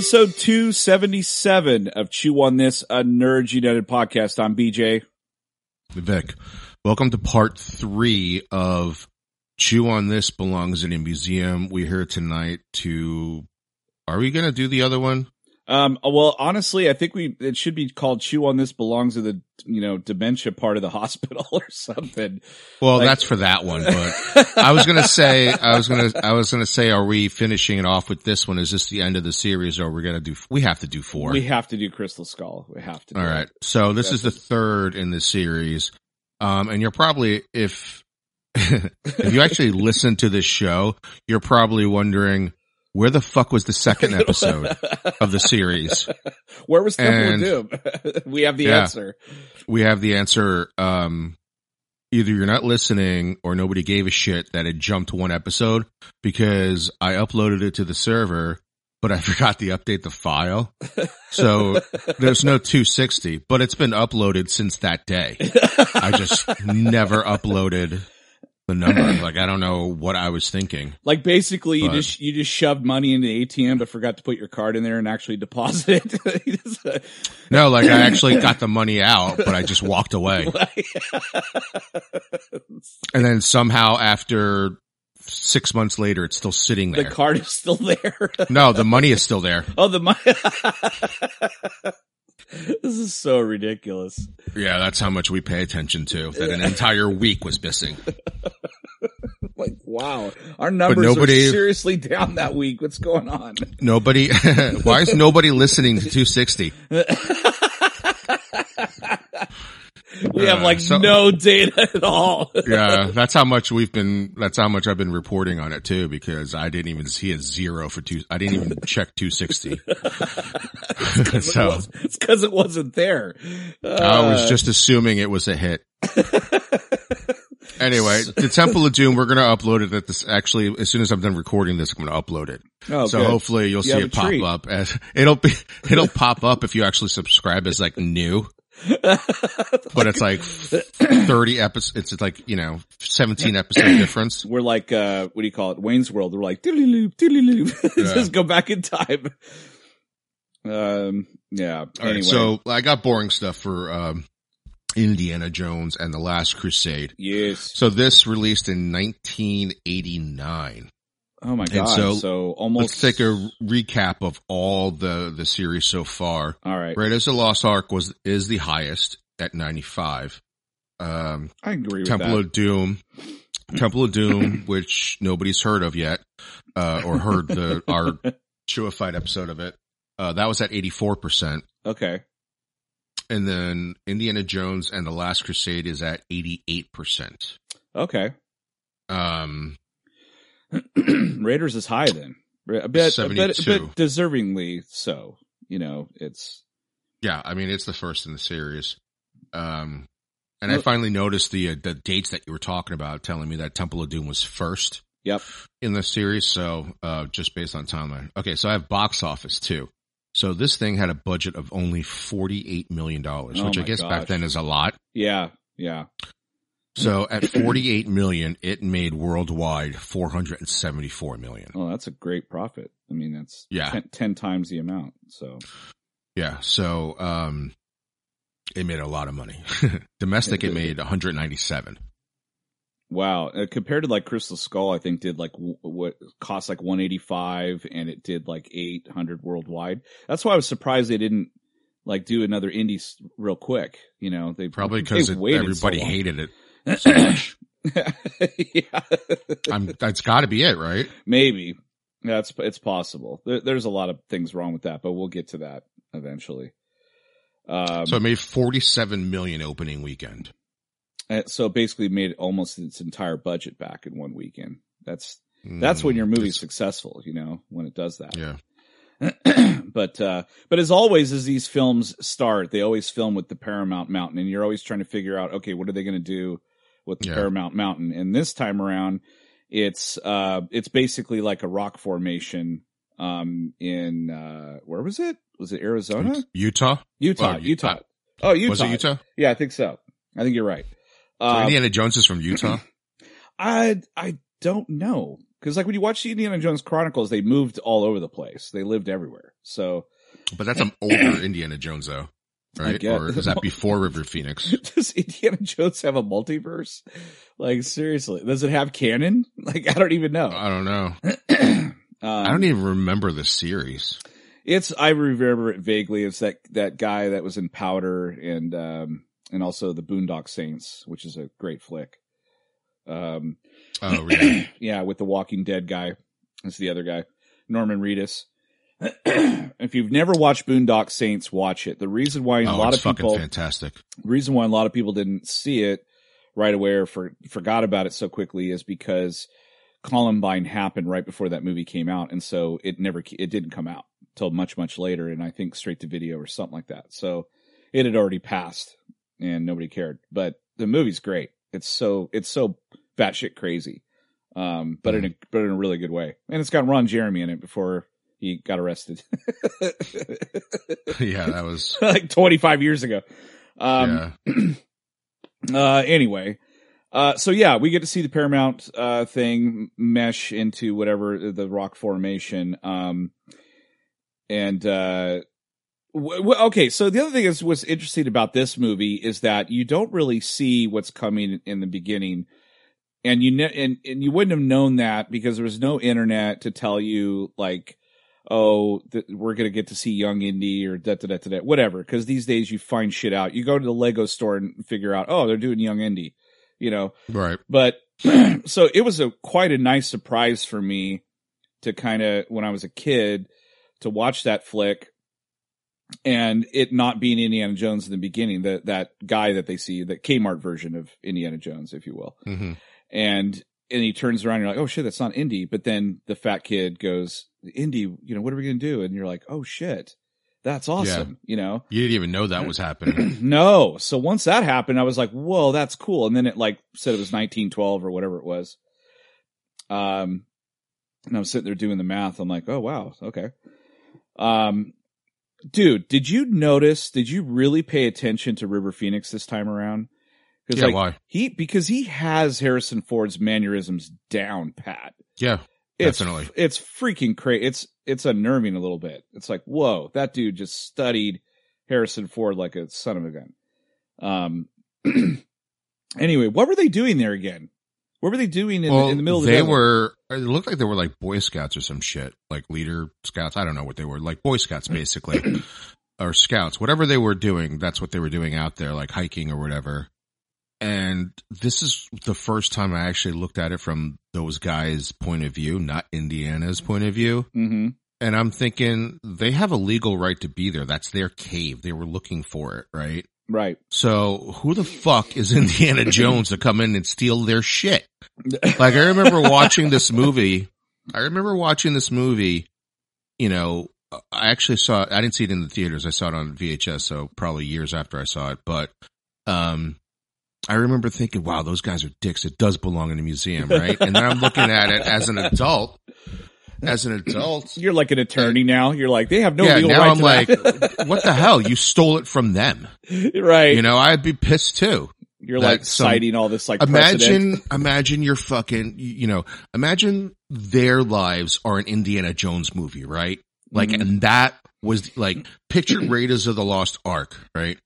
Episode 277 of Chew on This, a Nerds United podcast. I'm BJ. Vic, welcome to part three of Chew on This Belongs in a Museum. We're here tonight to, are we going to do the other one? Um, well, honestly, I think we, it should be called Chew on This belongs to the, you know, dementia part of the hospital or something. Well, Like- that's for that one, but I was gonna say, I was gonna, I was gonna say, are we finishing it off with this one? Is this the end of the series, or we're we gonna do? We have to do four. We have to do Crystal Skull. We have to. do All it. So this is the third in the series, um, and you're probably if if you actually listen to this show, you're probably wondering where the fuck was the second episode of the series. Where was Temple And- Doom? we have the Yeah. answer. we have the answer. Um, either you're not listening or nobody gave a shit that it jumped one episode because I uploaded it to the server, but I forgot to update the file. So there's no 260, but it's been uploaded since that day. I just never uploaded the number. Like, I don't know what I was thinking. Like basically, you just you just shoved money into the ATM, but forgot to put your card in there and actually deposit it. No, like I actually got the money out, but I just walked away. And then somehow after six months later, it's still sitting there. the card is still there. No, the money is still there. Oh, the money. this is so ridiculous. Yeah, that's how much we pay attention to. That an entire week was missing. Like, wow, our numbers nobody- are seriously down that week. What's going on? Nobody, why is nobody listening to 260? We have Uh, like so- no data at all. Yeah, that's how much we've been, that's how much I've been reporting on it too, because I didn't even see a zero for two, I didn't even check 260. so it's because it wasn't there. I was Uh, just assuming it was a hit. Anyway, the Temple of Doom, we're going to upload it at this, actually, as soon as I'm done recording this, I'm going to upload it. oh, so good. hopefully you'll You see it pop treat. up as it'll be it'll pop up if you actually subscribe as like new. But it's like thirty episodes. It's like you know seventeen episode difference. We're like, uh, what do you call it? Wayne's World. We're like, diddly loop, diddly loop. Yeah. Just go back in time. Um, yeah. All anyway. right, so I got boring stuff for um, Indiana Jones and the Last Crusade. yes. So this released in 1989. Oh my god. so, So, almost. Let's take a recap of all the the series so far. All right. Raiders of the Lost Ark was is the highest at 95. Um, I agree with Temple that. of Doom, Temple of Doom, which nobody's heard of yet, uh, or heard the our Chewified episode of it. Uh, that was at eighty four percent, okay. And then Indiana Jones and the Last Crusade is at eighty eight percent. Okay. Um, Raiders is high then. A bit, a bit, a bit deservingly so. You know, it's yeah, I mean it's the first in the series. Um, and I finally noticed the uh, the dates that you were talking about, telling me that Temple of Doom was first. Yep. in the series. So, uh, just based on timeline. Okay. So I have box office too. So this thing had a budget of only $48 million, Oh which I guess back then is a lot. yeah, yeah. So at 48 million, it made worldwide 474 million. Oh, that's a great profit. I mean, that's Yeah. ten, 10 times the amount. So Yeah. So, um, It made a lot of money. Domestic, it made 197. Wow, uh, compared to like Crystal Skull, I think did like w- what cost like 185 and it did like 800 worldwide. That's why I was surprised they didn't like do another indie s- real quick. You know, they Probably because waited so everybody hated it so much. yeah. I'm, that's got to be it, right? Maybe that's it's possible. There, there's a lot of things wrong with that, but we'll get to that eventually. Um, So it made 47 million opening weekend. Uh, so basically, made almost its entire budget back in one weekend. That's that's when Mm, your movie's successful, you know, when it does that. Yeah. but uh but as always as these films start they always film with the paramount mountain and you're always trying to figure out okay what are they going to do with the Yeah. paramount mountain and this time around it's uh it's basically like a rock formation um in uh where was it was it arizona Utah? utah Oh, utah Utah. oh utah Was it Utah? yeah i think so i think you're right So uh, Indiana Jones is from Utah? I I don't know because like when you watch the Indiana Jones Chronicles, they moved all over the place. They lived everywhere. So But that's an older Indiana Jones though. Right? Or is that before River Phoenix? does Indiana Jones have a multiverse? Like seriously, does it have canon? Like I don't even know. I don't know. um, I don't even remember the series. It's I remember it vaguely. It's that that guy that was in Powder and um and also the Boondock Saints, which is a great flick. Um, Oh, really? yeah, with the Walking Dead guy. That's the other guy, Norman Reedus. if you've never watched Boondock Saints, watch it. The reason why a oh, lot it's of people, fucking fantastic. the reason why a lot of people didn't see it right away or for, forgot about it so quickly is because Columbine happened right before that movie came out, and so it never it didn't come out till much much later, and I think straight to video or something like that. So it had already passed, and nobody cared. But the movie's great. It's so it's so batshit crazy, um, but in a but in a really good way, and it's got Ron Jeremy in it before he got arrested, yeah, that was, like twenty five years ago. Um, yeah. uh anyway uh so yeah we get to see the paramount uh thing mesh into whatever the rock formation um and uh w- w- okay so the other thing is what's interesting about this movie is that you don't really see what's coming in the beginning. And you ne- and, and you wouldn't have known that because there was no internet to tell you like oh th- we're gonna get to see young indie or da da da da da whatever. Because these days you find shit out. You go to the lego store and figure out oh they're doing young indie you know? Right. but so it was a quite a nice surprise for me to kind of when I was a kid to watch that flick and it not being Indiana Jones in the beginning, that that guy that they see, the Kmart version of Indiana Jones, if you will. hmm And and he turns around and you're like, oh shit, that's not Indy. But then the fat kid goes, Indy, you know, what are we gonna do? And you're like, oh shit, that's awesome. You know? You didn't even know that was happening. no. So once that happened, I was like, whoa, that's cool. And then it like said it was 1912 or whatever it was. Um, and I'm sitting there doing the math. I'm like, oh, wow. Okay. Um, dude, did you notice, did you really pay attention to River Phoenix this time around? Yeah, like why? he, because he has Harrison Ford's mannerisms down pat. Yeah, It's, Definitely. It's freaking crazy. It's, it's unnerving a little bit. It's like, whoa, that dude just studied Harrison Ford like a son of a gun. Um, anyway, what were they doing there again? What were they doing in, well, in the middle of the they desert? were. It looked like they were like Boy Scouts or some shit, like leader scouts. I don't know what they were, like Boy Scouts basically, or scouts. Whatever they were doing, that's what they were doing out there, like hiking or whatever. And this is the first time I actually looked at it from those guys' point of view, not Indiana's point of view. hmm And I'm thinking they have a legal right to be there. That's their cave. They were looking for it, right? Right. So who the fuck is Indiana Jones to come in and steal their shit? Like I remember watching this movie. I remember watching this movie. You know, I actually saw it. I didn't see it in the theaters. I saw it on VHS. So probably years after I saw it. But, um, I remember thinking, wow, those guys are dicks. It does belong in a museum, right? And then I'm looking at it as an adult. As an adult, You're like an attorney now. You're like, they have no yeah, legal now right I'm to like, what the hell? You stole it from them. right. You know, I'd be pissed too. You're like some- citing all this like precedent. Imagine, imagine your fucking, you know, imagine their lives are an Indiana Jones movie, right? Like, Mhm. and that was like, picture Raiders of the Lost Ark, right?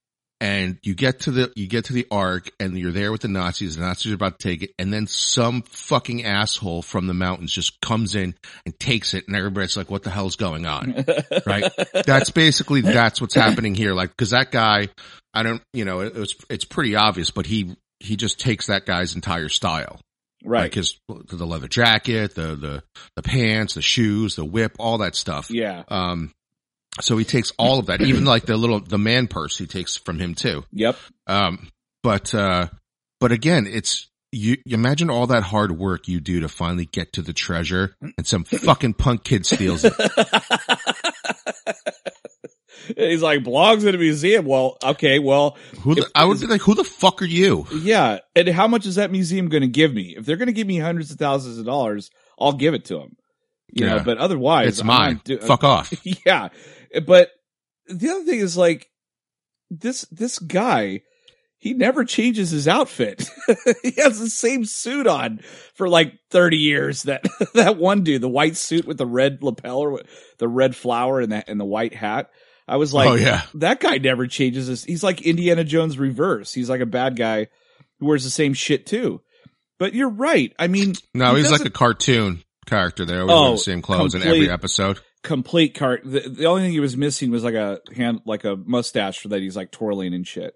And you get to the you get to the arc and you're there with the Nazis. The Nazis are about to take it, and then some fucking asshole from the mountains just comes in and takes it, and everybody's like, "What the hell's going on?" right? That's basically that's what's happening here. Like, because that guy, I don't, you know, it, was it's pretty obvious, but he he just takes that guy's entire style. Right. Like his the leather jacket, the the the pants, the shoes, the whip, all that stuff. yeah. Um, so he takes all of that, even like the little the man purse he takes from him too. Yep. Um, but uh, but again, it's you, you imagine all that hard work you do to finally get to the treasure, and some fucking punk kid steals it. He's like, blogs in a museum. Well, okay, well, Who the, If- I would be like, who the fuck are you? yeah. And how much is that museum going to give me? If they're going to give me hundreds of thousands of dollars, I'll give it to them. You know, Yeah. but otherwise, It's I'm mine. do- fuck off. yeah. But the other thing is like this this guy, he never changes his outfit. he has the same suit on for like 30 years. That that one dude, the white suit with the red lapel or the red flower and that and the white hat. I was like, oh yeah, that guy never changes his he's like Indiana Jones reverse. He's like a bad guy who wears the same shit too. But you're right. I mean, no, he he's like a cartoon character. They always wear Oh, the same clothes in every episode. Complete cart. The, the only thing he was missing was like a hand, like a mustache for that he's like twirling and shit.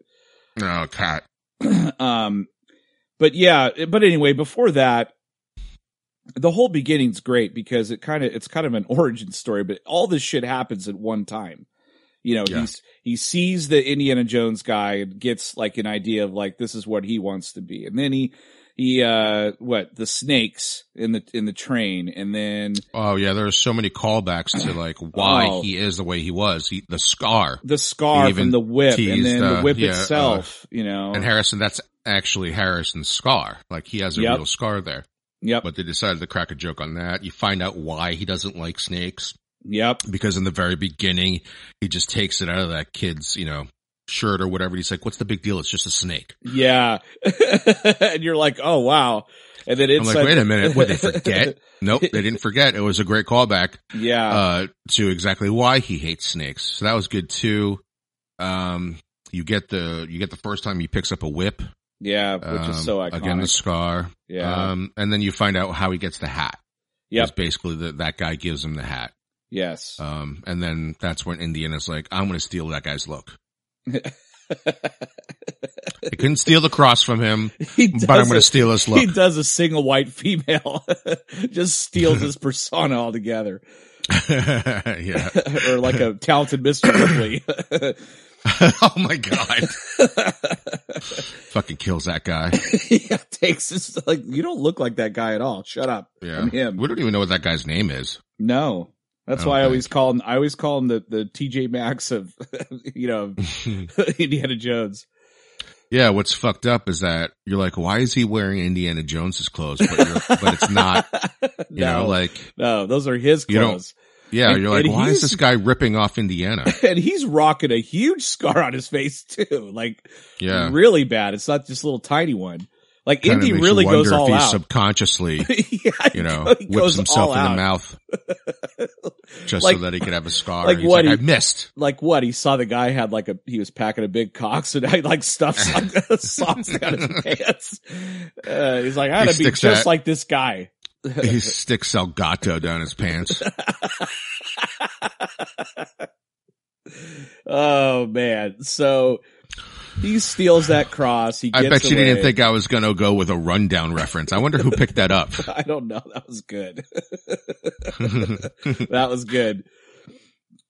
No cat. um, but yeah, but anyway, before that, the whole beginning's great because it kind of it's kind of an origin story, but all this shit happens at one time. You know, Yeah. he's he sees the Indiana Jones guy and gets like an idea of like this is what he wants to be, and then he he uh what the snakes in the in the train, and then Oh yeah, there are so many callbacks to like why Oh. he is the way he was. He, the scar the scar from the whip, and then the uh, whip yeah, itself. you know, and Harrison. That's actually Harrison's scar. Like he has a Yep. real scar there. yep, But they decided to crack a joke on that. You find out why he doesn't like snakes yep, because in the very beginning he just takes it out of that kid's you know shirt or whatever. He's like, "What's the big deal? It's just a snake." yeah, and you're like, oh wow, and then I'm like, wait a minute, what they forget? nope, they didn't forget. It was a great callback. yeah, uh, to exactly why he hates snakes. So that was good too. Um, you get the, you get the first time he picks up a whip. yeah, which is um, so iconic. Again, the scar. yeah, Um, and then you find out how he gets the hat. Yeah. It's basically that that guy gives him the hat. yes. Um, and then that's when Indiana's like, I'm going to steal that guy's look. I couldn't steal the cross from him, but I'm going to steal his look. He does a single white female, just steals his persona altogether, yeah. or like a talented Mister Ripley. oh my God. Fucking kills that guy. yeah, takes this like you don't look like that guy at all. Shut up. Yeah. I'm him. We don't even know what that guy's name is. No. That's I why I always call him I always call him the, the TJ Maxx of you know Indiana Jones. Yeah, what's fucked up is that you're like, why is he wearing Indiana Jones's clothes? But you're, but it's not, you no, know, like, no, those are his You clothes. yeah, And- you're like, why is this guy ripping off Indiana? And he's rocking a huge scar on his face too. Like Yeah. really bad. It's not just a little tiny one. Like Kinda Indy really goes if all he out. subconsciously, yeah, you know, he whips goes himself all in the mouth just Like- so that he could have a scar. like He's what, like, he- I missed. like what? He saw the guy had like a he was packing a big cock, so I like stuffs like socks down his pants. Uh, he's like, I had He to be just like this guy. He sticks Elgato down his pants. Oh man! So he steals that cross. He gets I bet you away. didn't think I was going to go with a rundown reference. I wonder who picked that up. I don't know. That was good. that was good.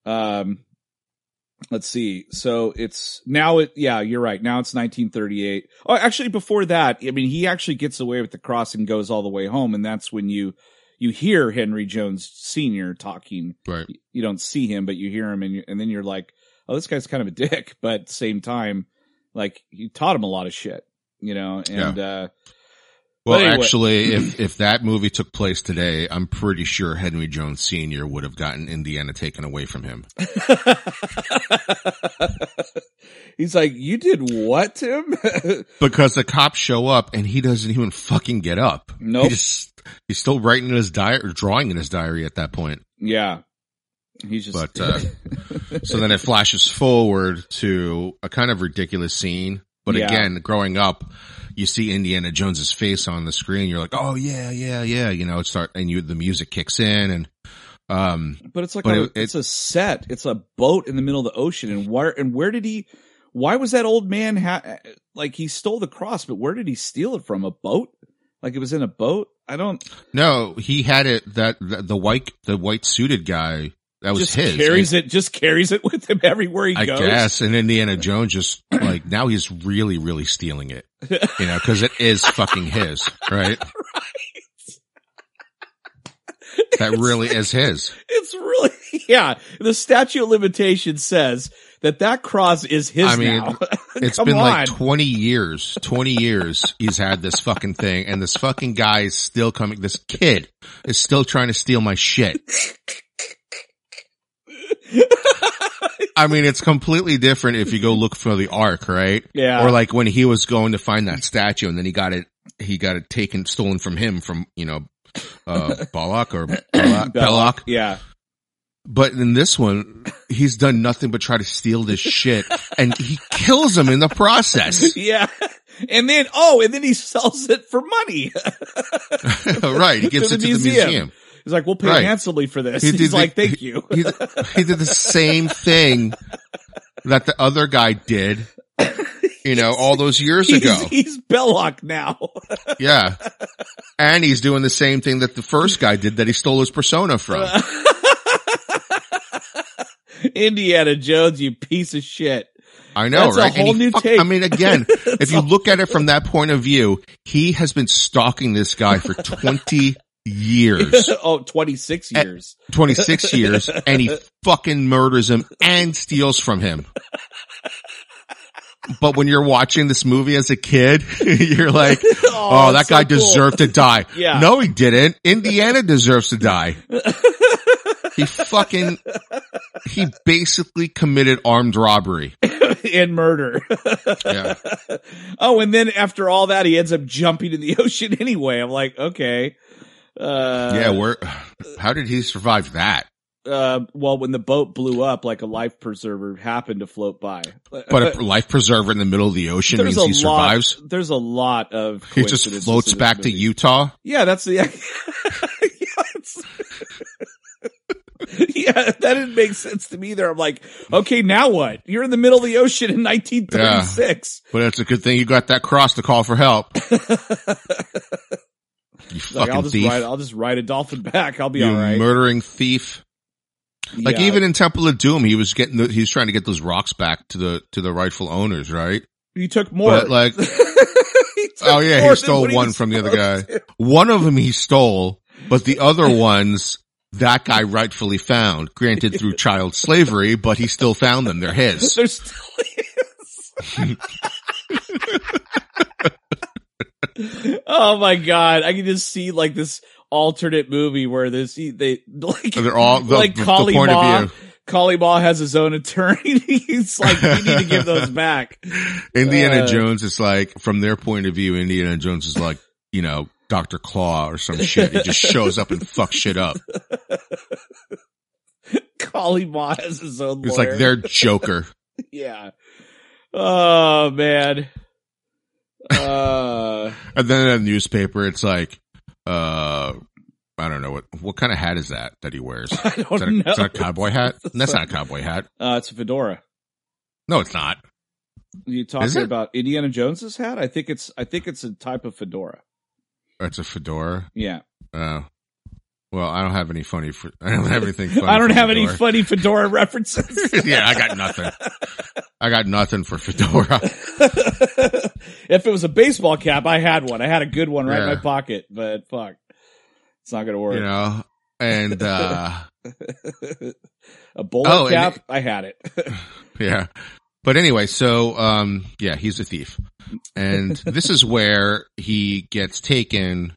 Um, let's see. So it's now it, yeah, you're right. Now it's 1938. Oh, actually before that, I mean, he actually gets away with the cross and goes all the way home. And that's when you, you hear Henry Jones Sr. talking. right. You don't see him, but you hear him and you, and then you're like, oh, this guy's kind of a dick. But same time, like he taught him a lot of shit, you know, and, uh, Well, anyway. actually, if if that movie took place today, I'm pretty sure Henry Jones Sr. would have gotten Indiana taken away from him. He's like, you did what, Tim? Because the cops show up and he doesn't even fucking get up. Nope. He just, he's still writing in his diary or drawing in his diary at that point. yeah. He's just But uh, so then it flashes forward to a kind of ridiculous scene. But Yeah. again, growing up, you see Indiana Jones's face on the screen. You're like, oh yeah, yeah, yeah. You know, it start and you the music kicks in and um But it's like But a, it- it's a set. It's a boat in the middle of the ocean, and where and where did he? Why was that old man ha- like he stole the cross? But where did he steal it from? A boat? Like it was in a boat? I don't. no, he had it that the, the white the white suited guy that was just his. carries it. Just carries it with him everywhere he I goes. guess, and Indiana Jones just like now he's really, really stealing it, you know, because it is fucking his, right? right. That really is his. It's really yeah. The statute of limitations says that that cross is his I mean, now. It's been on. like 20 years, 20 years he's had this fucking thing and this fucking guy is still coming, this kid is still trying to steal my shit. I mean, it's completely different if you go look for the ark, right? yeah. Or like when he was going to find that statue and then he got it, he got it taken, stolen from him from, you know, uh, Balak or Balak, Belloc. Yeah. But in this one, he's done nothing but try to steal this shit and he kills him in the process. Yeah. And then, oh, and then he sells it for money. right. He gives To it to the museum. He's like, we'll pay Right. handsomely for this. He He's the- like, thank you. He, he did the same thing that the other guy did, you know, all those years He's, ago. he's Belloc now. Yeah. And he's doing the same thing that the first guy did that he stole his persona from. Indiana Jones, you piece of shit. I know, That's a right? whole new fuck- take. I mean, again, if you look at it from that point of view, he has been stalking this guy for 20 years, oh, 26 Eh, years. 26 years, and he fucking murders him and steals from him. But when you're watching this movie as a kid, you're like, oh, that it's so guy cool. deserved to die. Yeah. No, he didn't. Indiana deserves to die. he fucking, he basically committed armed robbery. and murder. Yeah. oh, and then after all that, he ends up jumping in the ocean anyway. I'm like, okay. Uh, yeah, where, how did he survive that? uh, well, when the boat blew up, like a life preserver happened to float by. But a life preserver in the middle of the ocean there's means he lot, survives. There's a lot of He just floats back to. Utah. Yeah, that's the. yeah, yeah, that didn't make sense to me. There, I'm like, okay, now what? You're in the middle of the ocean in 1936. But it's a good thing you got that cross to call for help. You Like, fucking I'll just thief. ride. I'll just ride a dolphin back. I'll be you all right. murdering thief. Like Yeah. even in Temple of Doom, he was getting, the, he was trying to get those rocks back to the, to the rightful owners, right? you took more. But like, He oh yeah, he stole what he one from the other guy. to. One of them he stole, but the other ones, that guy rightfully found, granted through child slavery, but he still found them. They're his. There still is. Oh my god! I can just see like this alternate movie where this they like They're all the, like the, the point Ma. of view. Kali Ma has his own attorney. He's like, we need to give those back. Indiana Uh, Jones is like, from their point of view, Indiana Jones is like, you know, Dr. Claw or some shit. He just shows up and fucks shit up. Kali Ma has his own. It's lawyer. like their Joker. yeah. Oh man. Uh, And then in a newspaper, it's like, uh, I don't know what, what kind of hat is that that he wears? Is I don't that a, know. is that a cowboy hat? That's not a cowboy hat. Uh, it's a fedora. No, it's not. You Is talking about Indiana Jones's hat? I think it's I think it's a type of fedora. It's a fedora. Yeah. Oh. Well, I don't have any funny, I don't have anything funny. I don't have any funny fedora references. yeah, I got nothing. I got nothing for fedora. if it was a baseball cap, I had one. I had a good one right in my pocket, but fuck. It's not gonna work. You know, and, uh, a bowler Oh, cap, I had it. Yeah. But anyway, so um yeah, he's a thief. And this is where he gets taken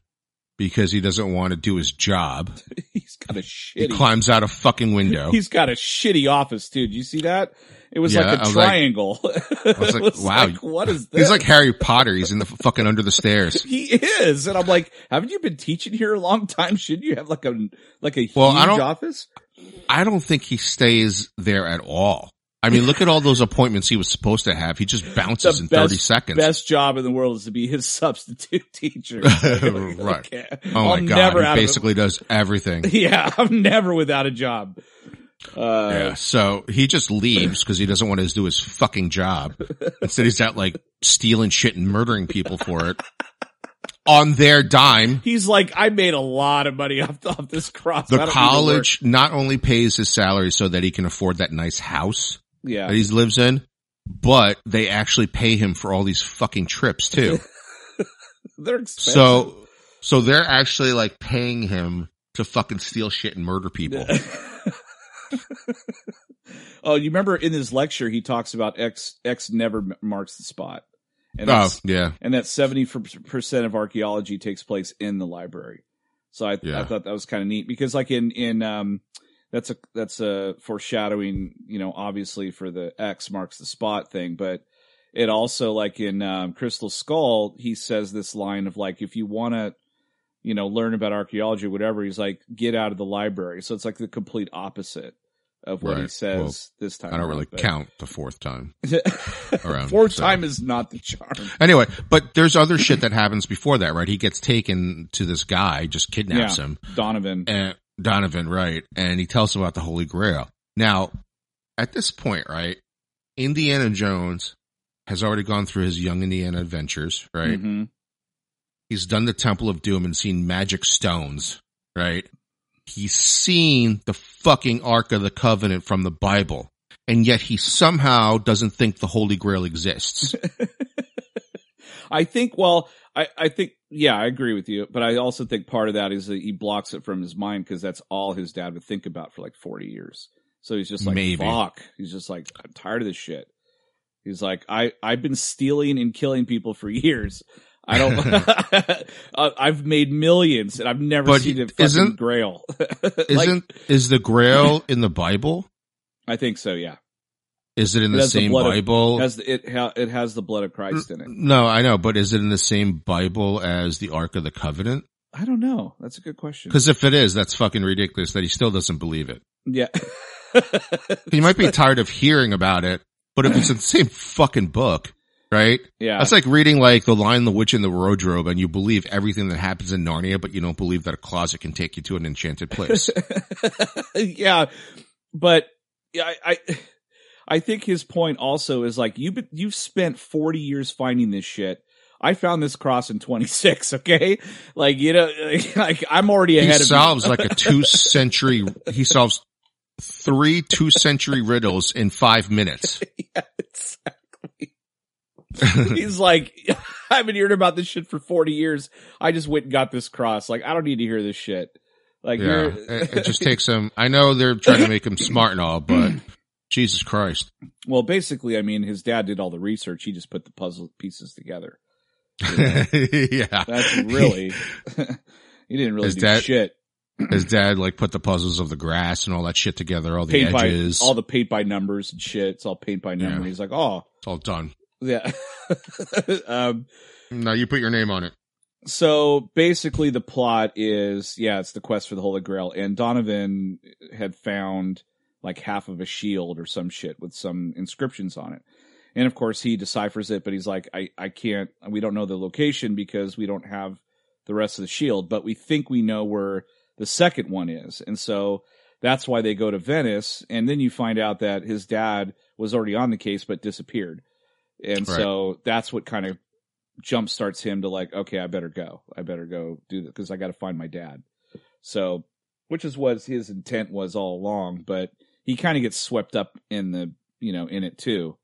because he doesn't want to do his job. He's got a shitty. He climbs out a fucking window. He's got a shitty office too. Did you see that? It was Yeah, like I a was like- triangle. I was like, wow. what is this? He's like Harry Potter. He's in the fucking under the stairs. he is, and I'm like, haven't you been teaching here a long time? Shouldn't you have like a like a Well, huge I don't- office? I don't think he stays there at all. I mean, look at all those appointments he was supposed to have. He just bounces The in best- 30 seconds. Best job in the world is to be his substitute teacher. Right. Oh my I'm god. He basically does everything. Yeah, I'm never without a job. Uh, Yeah. So he just leaves because he doesn't want to do his fucking job. Instead, he's out like stealing shit and murdering people for it on their dime. He's like, I made a lot of money off, off this cross. The don't need to college not only pays his salary so that he can afford that nice house. Yeah. that he lives in, but they actually pay him for all these fucking trips too. They're expensive. so, so they're actually like paying him to fucking steal shit and murder people. oh, you remember in his lecture, he talks about X, X never marks the spot. And oh, yeah. and that 70% of archaeology takes place in the library. So I, I thought that was kind of neat because like in, in, um, that's a, that's a foreshadowing, you know, obviously for the X marks the spot thing, but it also like in, um, Crystal Skull, he says this line of like, if you want to, you know, learn about archaeology or whatever, he's like, get out of the library. So it's like the complete opposite of what he says Well, this time. I don't around, really but- count the fourth time. around, Fourth so. time is not the charm. Anyway, but there's other shit that happens before that, right? He gets taken to this guy, just kidnaps him. Donovan. and Donovan, right? And he tells him about the Holy Grail. Now, at this point, right, Indiana Jones has already gone through his young Indiana adventures, right? Mhm. He's done the Temple of Doom and seen magic stones, right? He's seen the fucking Ark of the Covenant from the Bible. And yet he somehow doesn't think the Holy Grail exists. I think, well, I, I think, yeah, I agree with you, but I also think part of that is that he blocks it from his mind because that's all his dad would think about for like 40 years. So he's just like, Maybe. fuck. He's just like, I'm tired of this shit. He's like, I, I've been stealing and killing people for years. I don't, Uh, I've made millions and I've never But seen a fucking isn't- grail. Like, Isn't, is the Grail in the Bible? I think so, yeah. Is it in It the the same of- Bible? It has, the, it, ha, it has the blood of Christ in it. No, I know, but is it in the same Bible as the Ark of the Covenant? I don't know. That's a good question. Because if it is, that's fucking ridiculous that he still doesn't believe it. Yeah. He might be tired of hearing about it, but if it's in the same fucking book, right? yeah. That's like reading like The Lion, the Witch, and the Wardrobe, and you believe everything that happens in Narnia, but you don't believe that a closet can take you to an enchanted place. yeah, but yeah, I, I I think his point also is like you've been, you've spent forty years finding this shit. I found this cross in 26. Okay, like you know, like I'm already he ahead of solves you. like a two century, he solves three two century riddles in five minutes. yeah, exactly. He's like, I've been hearing about this shit for 40 years. I just went and got this cross. Like, I don't need to hear this shit. Like, Yeah, it, it just takes him. I know they're trying to make him smart and all, but Jesus Christ. well, basically, I mean, his dad did all the research. He just put the puzzle pieces together. yeah. That's really, he didn't really His do dad- shit. His dad like put the puzzles of the grass and all that shit together, all the Paint by, edges. all the paint by numbers and shit. It's all paint by number. Yeah. He's like, oh, it's all done. yeah. um, Now you put your name on it. so basically the plot is yeah it's the quest for the holy grail and donovan had found like half of a shield or some shit with some inscriptions on it and of course he deciphers it but he's like i i can't we don't know the location because we don't have the rest of the shield but we think we know where the second one is and so that's why they go to venice and then you find out that his dad was already on the case but disappeared and Right. so that's what kind of jump starts him to like, okay, I better go. I better go do that because I got to find my dad. So, which is what his intent was all along, but he kind of gets swept up in the, you know, in it too,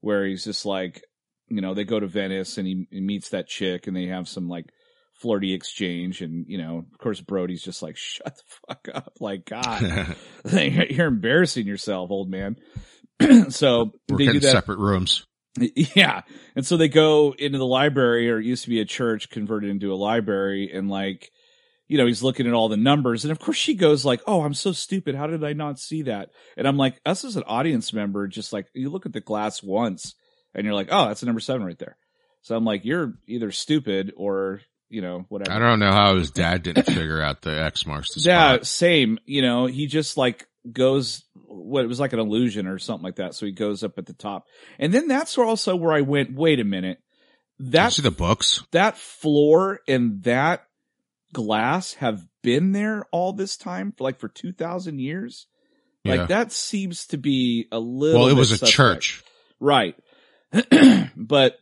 where he's just like, you know, they go to Venice and he, he meets that chick and they have some like flirty exchange. And, you know, of course, Brody's just like, shut the fuck up. Like, God, you're embarrassing yourself, old man. so We're they do that. separate rooms. Yeah. And so they go into the library or it used to be a church converted into a library and like you know, he's looking at all the numbers. And of course she goes like, Oh, I'm so stupid. How did I not see that? And I'm like, us as an audience member, just like you look at the glass once and you're like, Oh, that's a number seven right there. So I'm like, you're either stupid or, you know, whatever. I don't know how his dad didn't figure out the X marks the Yeah, spot. same. You know, he just like goes what it was like an illusion or something like that. So he goes up at the top. And then that's also where I went, wait a minute. That see the books? that floor and that glass have been there all this time for like for 2000 years. Like Yeah. that seems to be a little Well, it was a suspect. church. Right. but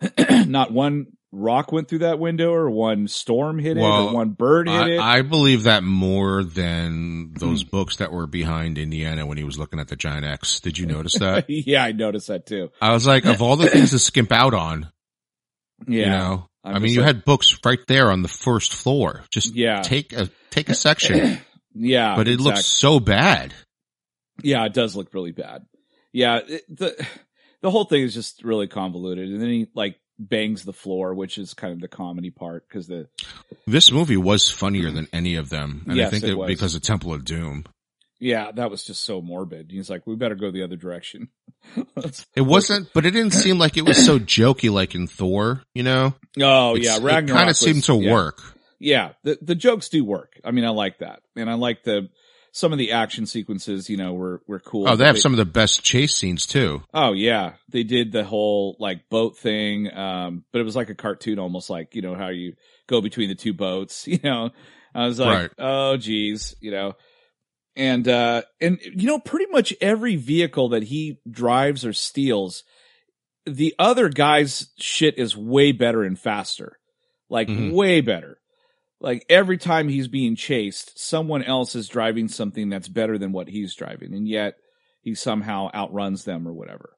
not one rock went through that window or one storm hit it or one bird hit it. I, I believe that more than those Hmm. books that were behind Indiana when he was looking at the giant X. Did you notice that? yeah, I noticed that too. I was like, of all the things to skimp out on, Yeah. you know, I'm I mean, you like- had books right there on the first floor. Just Yeah. take a take a section, Yeah. but it exactly. looks so bad. Yeah, it does look really bad. Yeah, it, the the whole thing is just really convoluted, and then he like bangs the floor, which is kind of the comedy part because the This movie was funnier than any of them, and I Yes, think it that was. because of Temple of Doom, yeah that was just so morbid. He's like, we better go the other direction. It wasn't. But it didn't seem like it was so jokey like in Thor. You know? oh It's- yeah, it Ragnarok kind of seemed to yeah. work. Yeah, the the jokes do work. I mean, I like that, and I like the some of the action sequences. You know, were were cool. Oh, they have some of the best chase scenes too. Oh yeah, they did the whole like boat thing, um, but it was like a cartoon, almost like you know how you go between the two boats. You know, I was like, Right. oh geez, you know, and uh, and you know, pretty much every vehicle that he drives or steals, the other guy's shit is way better and faster, like Mhm. way better. Like every time he's being chased, someone else is driving something that's better than what he's driving, and yet he somehow outruns them or whatever.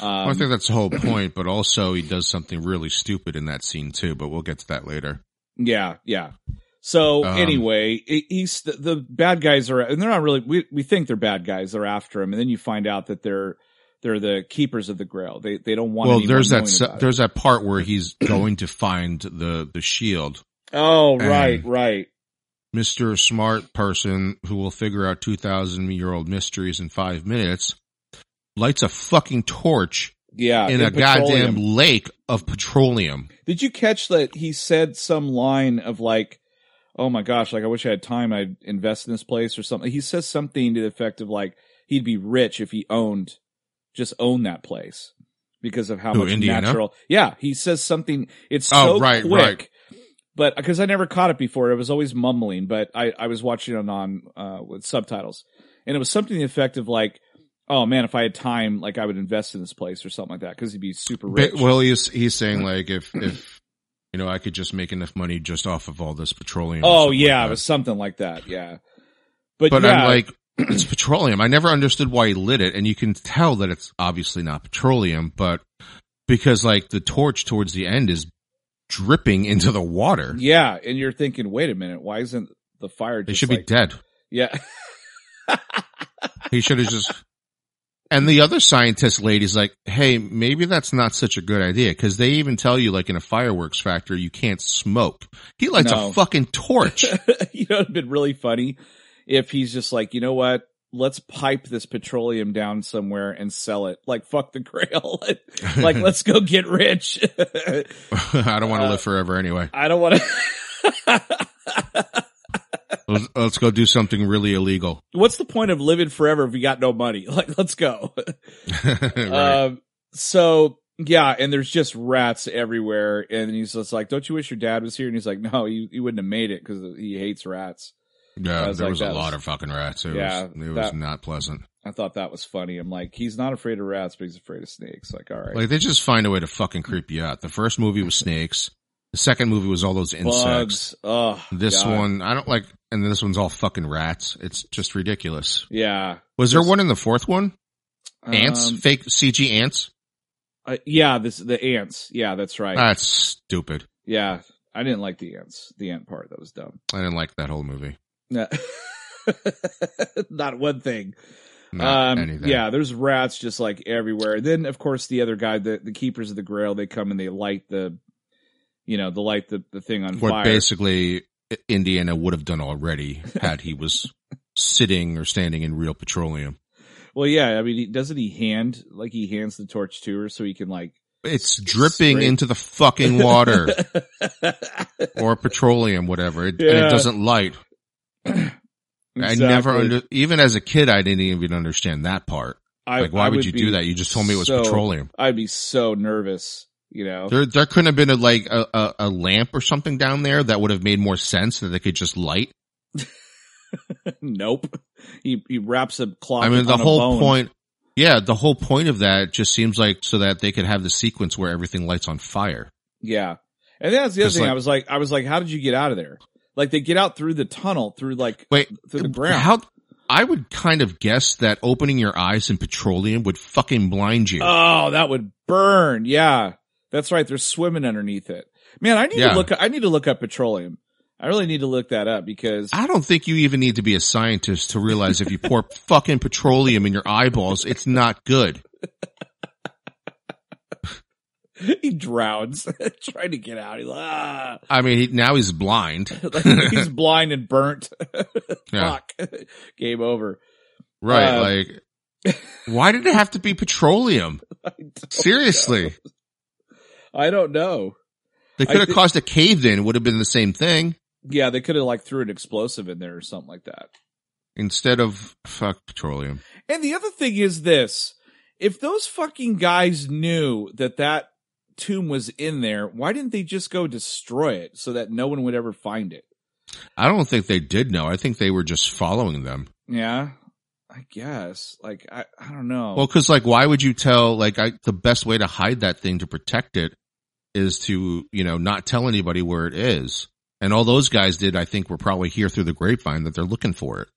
Um, I think that's the whole point, but also he does something really stupid in that scene too. But we'll get to that later. yeah, yeah. So Um, anyway, he's the, the bad guys are, and they're not really. We we think they're bad guys. They're after him, and then you find out that they're they're the keepers of the Grail. They they don't want. Well, there's that se- there's that part where he's going to find the the shield. Oh right, right. Mister Smart person who will figure out two thousand year old mysteries in five minutes lights a fucking torch Yeah, in a petroleum. goddamn lake of petroleum. Did you catch that he said some line of like, "Oh my gosh, like I wish I had time. I'd invest in this place or something." He says something to the effect of like he'd be rich if he owned, just owned that place because of how Who, much Indiana? natural. Yeah, he says something. It's Oh, so right, quick. right. But because I never caught it before, it was always mumbling. But I, I was watching it on uh, with subtitles, and it was something to the effect of like, "Oh man, if I had time, like I would invest in this place or something like that because he'd be super rich." But, well, he's he's saying like if if you know I could just make enough money just off of all this petroleum. Oh yeah, like it was something like that. Yeah, but, but yeah, I'm like, it's petroleum. I never understood why he lit it, and you can tell that it's obviously not petroleum, but because like the torch towards the end is dripping into the water. yeah, and you're thinking, wait a minute, why isn't the fire? They should like, be dead. Yeah, He should have just. And the other scientist lady's like, "Hey, maybe that's not such a good idea because they even tell you, like in a fireworks factory, you can't smoke." He lights No. a fucking torch. you know, it'd been really funny if he's just like, you know what? Let's pipe this petroleum down somewhere and sell it. Like, fuck the grail. like, let's go get rich. I don't want to Uh, live forever anyway. I don't want to. Let's, let's go do something really illegal. What's the point of living forever if you got no money? Like, let's go. right. Um, so yeah, and there's just rats everywhere, and he's just like, "Don't you wish your dad was here?" And he's like, "No, he he wouldn't have made it because he hates rats." Yeah, was there like, was a that lot was- of fucking rats. It Yeah, was, it was not pleasant. I thought that was funny. I'm like, he's not afraid of rats, but he's afraid of snakes. Like, all right, Like they just find a way to fucking creep you out. The first movie was snakes. The second movie was all those insects. bugs. Oh, This God. one, I don't like, and this one's all fucking rats. It's just ridiculous. yeah, Was there one in the fourth one? Ants? Um, Fake CG ants? uh, yeah, this the ants. Yeah, that's right. That's stupid. yeah, I didn't like the ants. The ant part that was dumb. I didn't like that whole movie. No. not one thing. Not um, anything. yeah, there's rats just like everywhere. Then, of course, the other guy, the, the keepers of the grail, they come and they light the, you know, the light the, the thing on What fire. basically Indiana would have done already had he was sitting or standing in real petroleum. Well, yeah. I mean, he, doesn't he hand like he hands the torch to her so he can like It's dripping Straight- into the fucking water or petroleum, whatever. It, and it doesn't light. I never under, even as a kid, I didn't even understand that part. I- Like, why I would, you do that? You just told me it was so- petroleum. I'd be so nervous, you know. There, there couldn't have been a, like a, a, a lamp or something down there that would have made more sense that they could just light. nope. He he wraps a cloth. I mean, the whole point, yeah, the whole point of that just seems like so that they could have the sequence where everything lights on fire. Yeah, and that's the other thing. like- I was like, I was like, how did you get out of there? Like they get out through the tunnel, through like Wait, through the ground. how? I would kind of guess that opening your eyes in petroleum would fucking blind you. Oh, that would burn. Yeah, that's right. They're swimming underneath it. Man, I need Yeah. to look. I need to look up petroleum. I really need to look that up because I don't think you even need to be a scientist to realize if you pour fucking petroleum in your eyeballs, it's not good. he drowns trying to get out. He's like, ah, I mean, he, now he's blind. like he's blind and burnt. Yeah. Fuck, game over. Right. Uh, like, why did it have to be petroleum? Seriously. I don't know. They could have thi- caused a cave in, would have been the same thing. Yeah, they could have like threw an explosive in there or something like that. Instead of fuck petroleum. And the other thing is this: if those fucking guys knew that that tomb was in there, why didn't they just go destroy it so that no one would ever find it? I don't think they did know. I think they were just following them. Yeah, I guess. Like I, I don't know. Well, cause like, why would you tell, like, I, the best way to hide that thing to protect it is to, you know, not tell anybody where it is. And all those guys did, I think, were probably here through the grapevine that they're looking for it.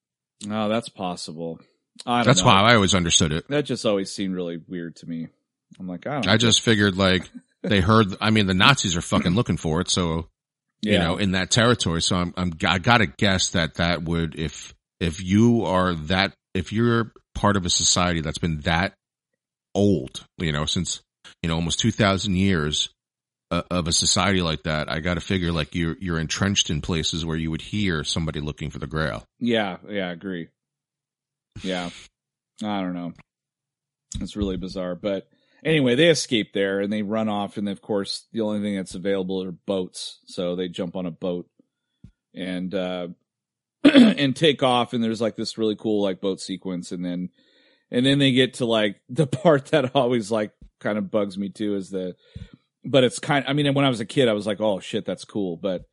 oh, that's possible. I don't That's know. why I always understood it. that just always seemed really weird to me. I'm like, I don't. I just figured like they heard, I mean, the Nazis are fucking looking for it. So, you know, in that territory. So I'm, I'm, I gotta guess that that would, if, if you are that, if you're part of a society that's been that old, you know, since, you know, almost 2000 years uh, of a society like that, I gotta figure like you're, you're entrenched in places where you would hear somebody looking for the grail. Yeah, yeah, I agree. Yeah. I don't know. It's really bizarre. But anyway, they escape there and they run off. And of course, the only thing that's available are boats. So they jump on a boat and, uh, and take off. And there's like this really cool like boat sequence. And then, and then they get to like the part that always like kind of bugs me too is the, but it's kind I mean, when I was a kid, I was like, oh shit, that's cool. But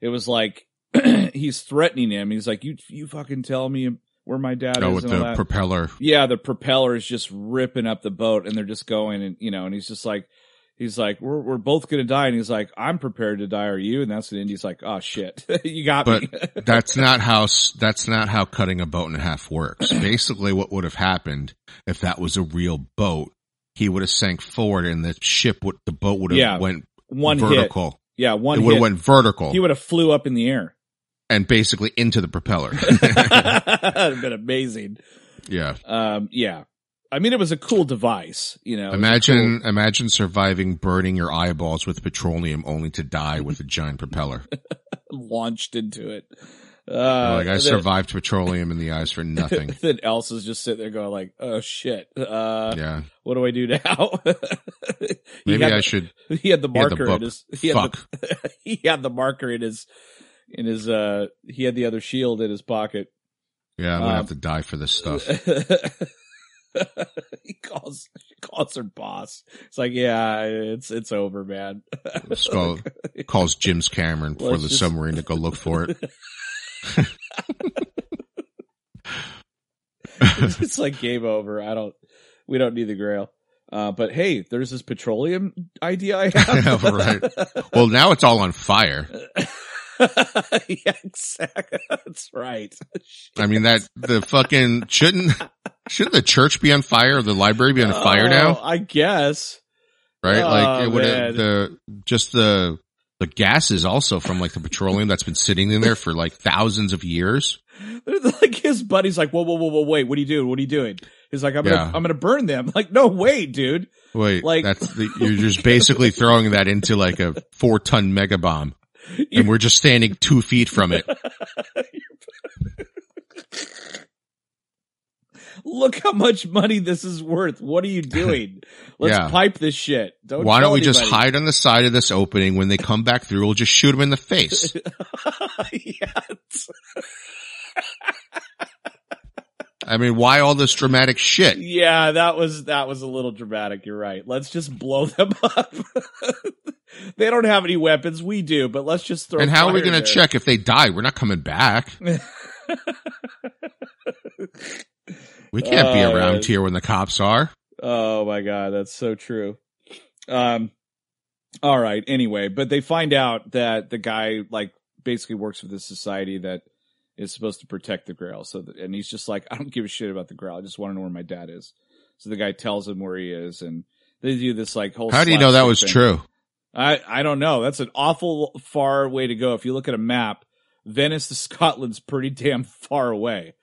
it was like, he's threatening him. He's like, you, you fucking tell me where my dad Oh, is with and all the propeller. yeah, the propeller is just ripping up the boat and they're just going and, you know, and he's just like, he's like, we're, we're both going to die. And he's like, I'm prepared to die. Are you? And that's when Indy's like, oh shit, you got me. That's not how, that's not how cutting a boat in half works. Basically what would have happened if that was a real boat, he would have sank forward and the ship would, the boat would have Yeah, went one hit. vertical. Yeah. One It would hit. have went vertical he would have flew up in the air. and basically into the propeller. That'd been amazing. yeah. Um, yeah. I mean, it was a cool device, you know. was a Imagine, imagine surviving burning your eyeballs with petroleum only to die with a giant propeller. launched into it. Uh, like I then- survived petroleum in the eyes for nothing. then Elsa's just sitting there going like, "Oh shit, uh, Yeah. what do I do now?" Maybe I the, should, He had the he had the marker in his. He had fuck. the, he had the marker in his in his. uh He had the other shield in his pocket. Yeah. I'm gonna um, have to die for this stuff. he calls calls her boss. It's like, yeah, it's it's over, man. Skull calls Jim's Cameron for Let's the just- submarine to go look for it. it's like game over. I don't. We don't need the Grail. Uh, but hey, there's this petroleum idea I have. Right. Well, now it's all on fire. yeah, exactly. That's right. I mean that the fucking shouldn't shouldn't the church be on fire or the library be on fire Oh, now? I guess. Right? oh, like it would the just the the gases also from like the petroleum that's been sitting in there for like thousands of years. Like his buddy's like, whoa, whoa, whoa, whoa, wait, what are you doing? What are you doing? He's like, I'm gonna, Yeah. I'm gonna burn them. Like, no, wait, dude. Wait, Like- that's the, you're just basically throwing that into like a four ton mega bomb. and we're just standing two feet from it. Look how much money this is worth. What are you doing? Let's Yeah. pipe this shit. Don't Why don't we just hide on the side of this opening? When they come back through, we'll just shoot them in the face. I mean, why all this dramatic shit? Yeah, that was that was a little dramatic. You're right. Let's just blow them up. they don't have any weapons. We do, but let's just throw. And how are we going to check if they die? We're not coming back. We can't be Uh, around here when the cops are. Oh my god, that's so true. Um all right, anyway, but they find out that the guy like basically works for this society that is supposed to protect the grail. So and he's just like I don't give a shit about the grail. I just want to know where my dad is. So the guy tells him where he is and they do this like whole How do you know that was thing. true? I I don't know. That's an awful far way to go. If you look at a map, Venice to Scotland's pretty damn far away.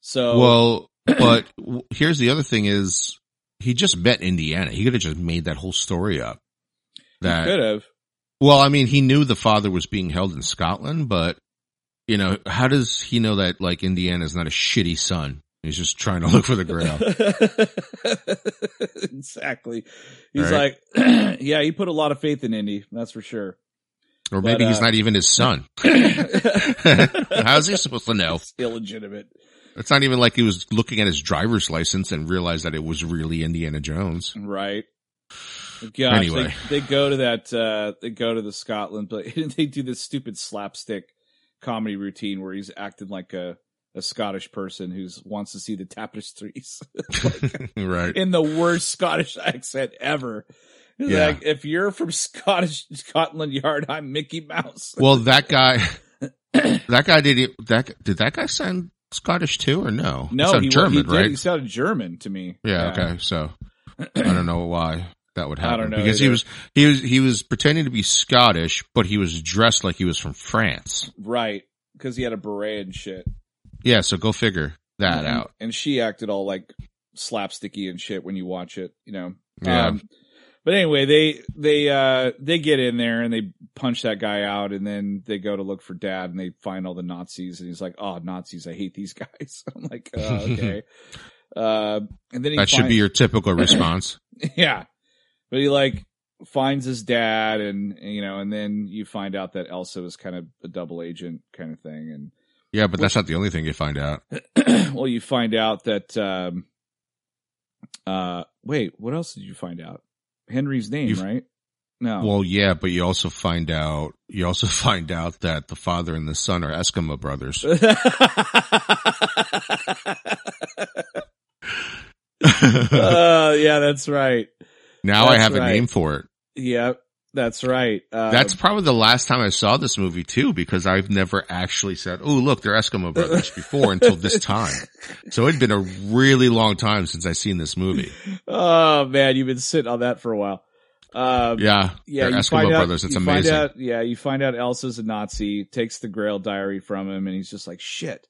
So Well, but here's the other thing is he just met Indiana. He could have just made that whole story up. That could have. Well, I mean, he knew the father was being held in Scotland, but you know, how does he know that like Indiana's not a shitty son? He's just trying to look for the grail. exactly. He's Right. like, yeah, he put a lot of faith in Indy. That's for sure. Or maybe But, he's uh, not even his son. How's he supposed to know? illegitimate. It's not even like he was looking at his driver's license and realized that it was really Indiana Jones. Right. Gosh, Anyway. they, they go to that, uh, they go to the Scotland, but they do this stupid slapstick comedy routine where he's acting like a, a Scottish person who wants to see the tapestries right. in the worst Scottish accent ever. Yeah. Like, if you're from Scottish Scotland Yard, I'm Mickey Mouse. Well, that guy, that guy did it, that, did that guy sound Scottish too or no? No, He sounded he, German, he right? He sounded German to me. Yeah, okay. So I don't know why that would I happen don't know because he was he was he was pretending to be Scottish, but he was dressed like he was from France. Right. Because he had a beret and shit. Yeah, so go figure that Mhm. out. And she acted all like slapsticky and shit when you watch it, you know. Yeah. Um, but anyway, they they uh they get in there and they punch that guy out and then they go to look for dad and they find all the Nazis and he's like, "Oh, Nazis, I hate these guys." I'm like, oh, "Okay." uh and then he that should be your typical response. yeah. But he like finds his dad and you know, and then you find out that Elsa was kind of a double agent kind of thing and Yeah, but that's not the only thing you find out. well you find out that um uh wait, what else did you find out? Henry's name, You've- right? No. Well, yeah, but you also find out you also find out that the father and the son are Eskimo brothers. uh, yeah, that's right. now I that's have a name for it. Yep, that's right. Uh, That's probably the last time I saw this movie too, because I've never actually said, "Oh, look, they're Eskimo brothers" before until this time. So it'd been a really long time since I seen this movie. oh man, you've been sitting on that for a while. Um, Yeah, yeah, they're Eskimo out, brothers. It's amazing. Out, yeah, you find out Elsa's a Nazi, takes the Grail diary from him, and he's just like, shit.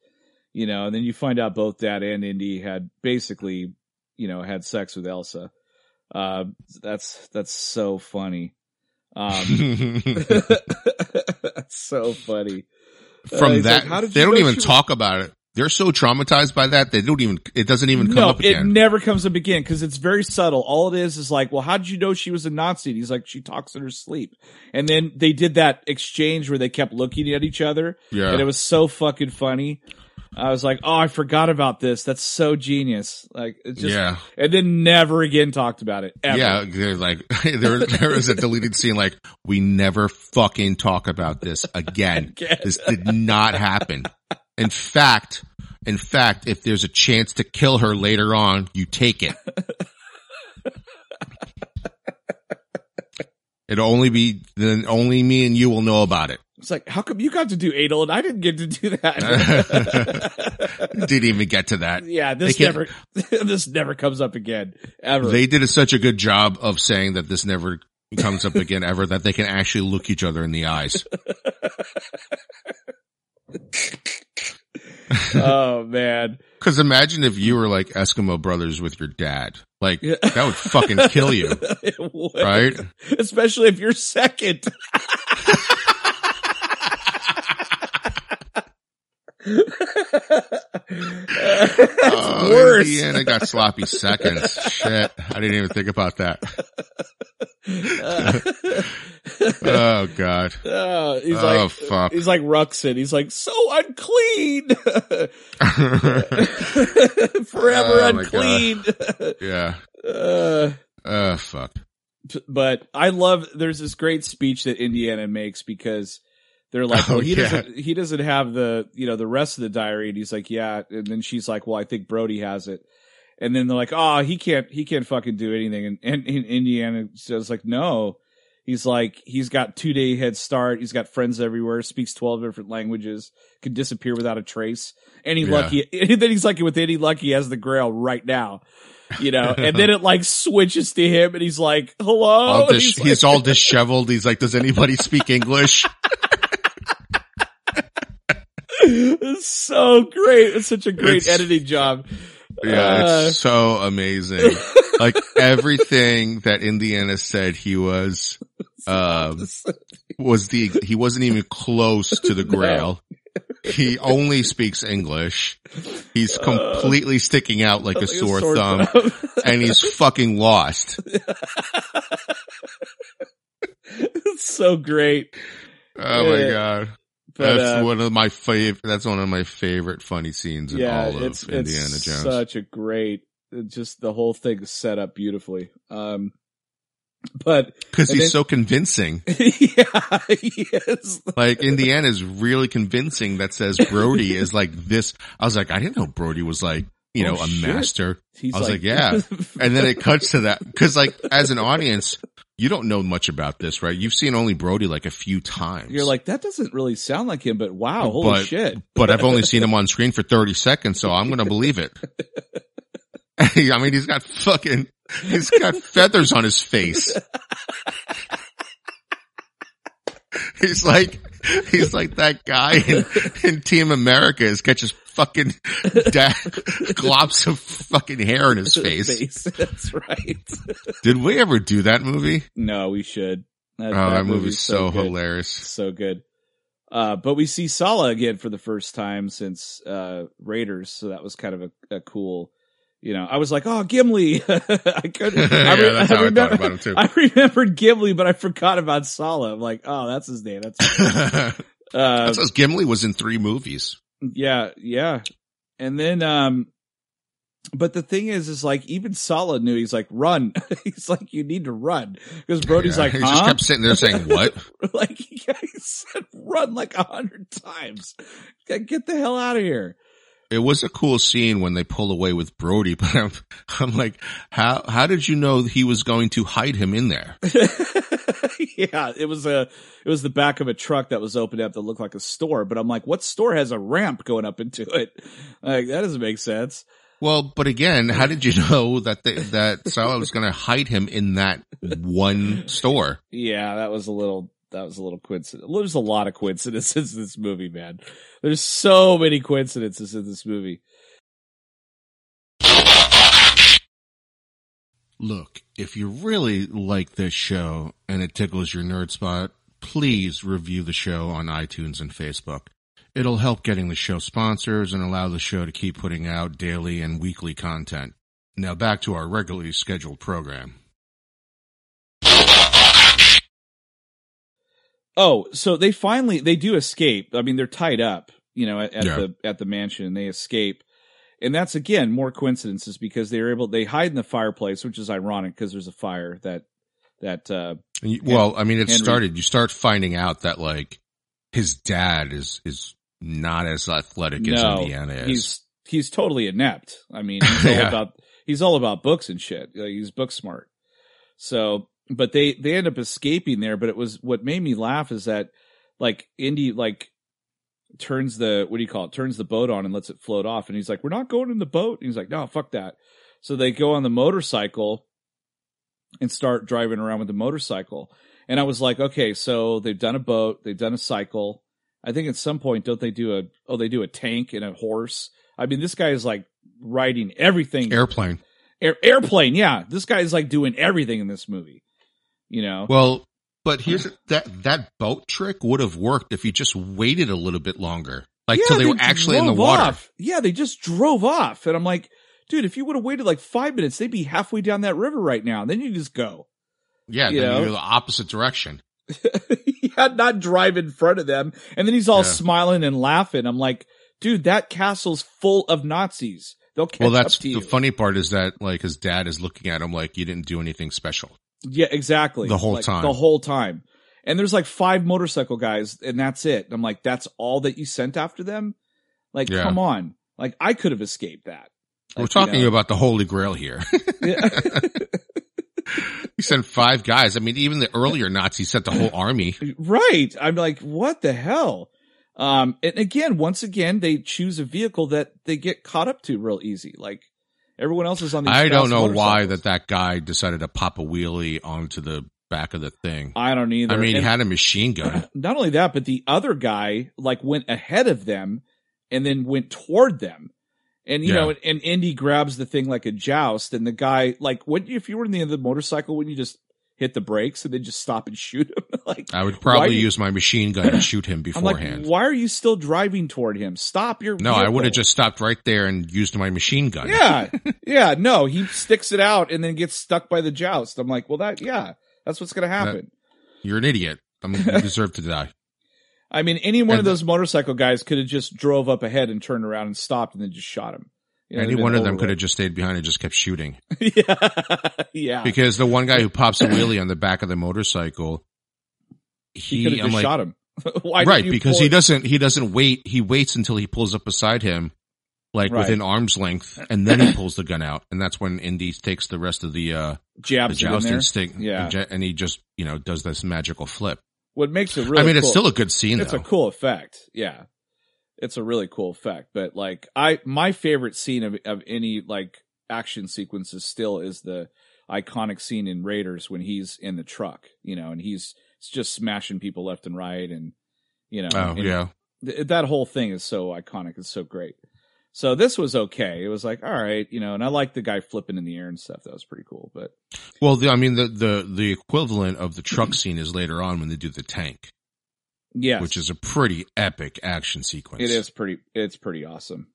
You know, and then you find out both Dad and Indy had basically, you know, had sex with Elsa. Uh, that's, that's so funny. Um, that's so funny. Uh, From he's that, like, "How did they don't even she was-" talk about it. They're so traumatized by that they don't even. It doesn't even come no, up it never comes up again because it's very subtle. All it is is like, well, how did you know she was a Nazi? And he's like, she talks in her sleep. And then they did that exchange where they kept looking at each other, yeah, and it was so fucking funny. I was like, oh, I forgot about this. That's so genius. Like, it just, yeah, and then never again talked about it. Ever. yeah. They're like there. There was a deleted scene like we never fucking talk about this again. Again. This did not happen. In fact, in fact, if there's a chance to kill her later on, you take it. It'll only be then only me and you will know about it. It's like, how come you got to do anal and I didn't get to do that? Didn't even get to that. yeah, this never, this never comes up again. Ever. They did such a good job of saying that this never comes up again ever that they can actually look each other in the eyes. oh man. Cause imagine if you were like Eskimo brothers with your dad. Like that would fucking kill you, It would. right? Especially if you're second. That's oh, worse. Indiana got sloppy seconds. Shit. I didn't even think about that. oh god. Uh, he's oh like, fuck. he's like Ruxin. He's like, so unclean. Forever Oh, unclean. yeah. uh, Oh fuck. but I love, there's this great speech that Indiana makes because they're like, Oh, well, he yeah. doesn't, he doesn't have the, you know, the rest of the diary. And he's like, yeah. And then she's like, well, I think Brody has it. And then they're like, oh, he can't, he can't fucking do anything. And, and, and Indiana says like, no, he's like, he's got two day head start. He's got friends everywhere, speaks 12 different languages, can disappear without a trace. Any Yeah. lucky, and then he's like, with any luck, he has the grail right now. You know, and then it like switches to him and he's like, hello. All dis- he's he's, like- all disheveled. He's like, does anybody speak English? It's so great. It's such a great It's- editing job. Yeah, Uh, it's so amazing. like everything that Indiana said he was, um, was the, he wasn't even close to the grail. He only speaks English. He's completely sticking out like a Like sore, thumb and he's fucking lost. it's so great. Oh my god. But, that's uh, one of my favorite, that's one of my favorite funny scenes in yeah, all of it's, Indiana it's Jones. such a great, just the whole thing set up beautifully. Um, but Cause he's then- so convincing. yeah, he is. Like Indiana is really convincing that says Brody is like this. I was like, I didn't know Brody was like, you Oh, know, a shit. master. He's I was like, yeah. And then it cuts to that. Cause like as an audience, you don't know much about this, right? You've seen only Brody like a few times. You're like, that doesn't really sound like him, but wow, holy But- shit. but I've only seen him on screen for 30 seconds, so I'm going to believe it. I mean, he's got fucking, he's got feathers on his face. He's like, he's like that guy in, in Team America is catches fucking da- glops of fucking hair in his face. That's right. Did we ever do that movie? no, we should. That, Oh, that, movie's movie's so, good. hilarious. So good. Uh, but we see Sallah again for the first time since, uh, Raiders. So that was kind of a, a cool, you know, I was like, oh, Gimli. I could, yeah, I, re- that's how I remember, thought about him too. I remembered Gimli, but I forgot about Sallah. I'm like, oh, that's his name. That's, uh, That says Gimli was in three movies. yeah, yeah. And then, um, but the thing is, is like even Sallah knew he's like run. he's like you need to run because Brody's Yeah, like he huh? just kept sitting there saying, what? like yeah, he said run like a hundred times. Get the hell out of here. It was a cool scene when they pull away with Brody, but I'm, I'm like, how, how did you know he was going to hide him in there? yeah, it was a it was the back of a truck that was opened up that looked like a store. But I'm like, what store has a ramp going up into it? Like that doesn't make sense. Well, but again, how did you know that they, that Sallah was going to hide him in that one store? Yeah, that was a little that was a little coincidence. There's a lot of coincidences in this movie, man. There's so many coincidences in this movie. Look, if you really like this show and it tickles your nerd spot, please review the show on iTunes and Facebook. It'll help getting the show sponsors and allow the show to keep putting out daily and weekly content. Now back to our regularly scheduled program. Oh, so they finally they do escape. I mean, they're tied up, you know, at, at Yeah. the at the mansion, and they escape. And that's again more coincidences because they're able they hide in the fireplace, which is ironic because there's a fire that that uh you- Well, I mean, it Henry- started, you start finding out that like his dad is, is not as athletic as Indiana is. he's he's totally inept. I mean, he's all Yeah. about he's all about books and shit. Like, he's book smart. So, but they they end up escaping there. But it was what made me laugh is that like Indy like turns the what do you call it turns the boat on and lets it float off, and he's like, "We're not going in the boat." And he's like, "No, fuck that." So they go on the motorcycle and start driving around with the motorcycle. And I was like, okay, so they've done a boat, they've done a cycle. I think at some point, don't they do a, oh, they do a tank and a horse. I mean, this guy is like riding everything. airplane. Air, airplane. Yeah. This guy is like doing everything in this movie, you know? Well, but here's that, that boat trick would have worked if he just waited a little bit longer. like Yeah, till they, were actually in the water. off. Yeah, they just drove off, and I'm like, dude, if you would have waited like five minutes, they'd be halfway down that river right now. And then you just go. Yeah, You then know? you're the opposite direction. he had not drive in front of them, and then he's all Yeah. smiling and laughing. I'm like, dude, that castle's full of Nazis. They'll catch Well, that's up to the you. funny part is that like his dad is looking at him like you didn't do anything special. Yeah, exactly. The whole Like, time. The whole time. And there's like five motorcycle guys, and that's it. I'm like, that's all that you sent after them? Like, Yeah. come on. Like, I could have escaped that. We're Like, you talking know. about the Holy Grail here. He sent five guys. I mean, even the earlier Nazis sent the whole army. right. I'm like, what the hell? Um, and again, once again, they choose a vehicle that they get caught up to real easy. Like everyone else is on these. I don't know why that that guy decided to pop a wheelie onto the back of the thing. I don't either. I mean, he had a machine gun. not only that, but the other guy like went ahead of them and then went toward them. And you Yeah. know, and Indy grabs the thing like a joust, and the guy like, wouldn't you, if you were in the end of the motorcycle, wouldn't you just hit the brakes and then just stop and shoot him? like, I would probably you- use my machine gun to shoot him I'm like, beforehand. why are you still driving toward him? Stop your. no, I would have just stopped right there and used my machine gun. Yeah, yeah, no, he sticks it out and then gets stuck by the joust. I'm like, well, that, yeah, that's what's gonna happen. You're an idiot. I mean, you deserve to die. I mean, any one of And- those motorcycle guys could have just drove up ahead and turned around and stopped and then just shot him. You know, Any one of them could have just stayed behind and just kept shooting. yeah, yeah. Because the one guy who pops a wheelie on the back of the motorcycle, he he, could have just like, shot him. Why right, because he doesn't, he doesn't wait. He waits until he pulls up beside him, like Right. within arm's length, and then he pulls the gun out. And that's when Indy takes the rest of the, uh, jabs there. jousting stick. Yeah. And, he just, you know, does this magical flip. What makes it really? I mean, it's still a good scene it's though. a cool effect. Yeah. It's a really cool effect. But like I my favorite scene of of any like action sequences still is the iconic scene in Raiders when he's in the truck, you know, and he's just smashing people left and right and you know oh, yeah. th- that whole thing is so iconic. It's so great. So this was okay. It was like, all right, you know, and I like the guy flipping in the air and stuff. That was pretty cool. But Well, the, I mean, the, the, the equivalent of the truck scene is later on when they do the tank, yeah, which is a pretty epic action sequence. It is pretty. It's pretty awesome.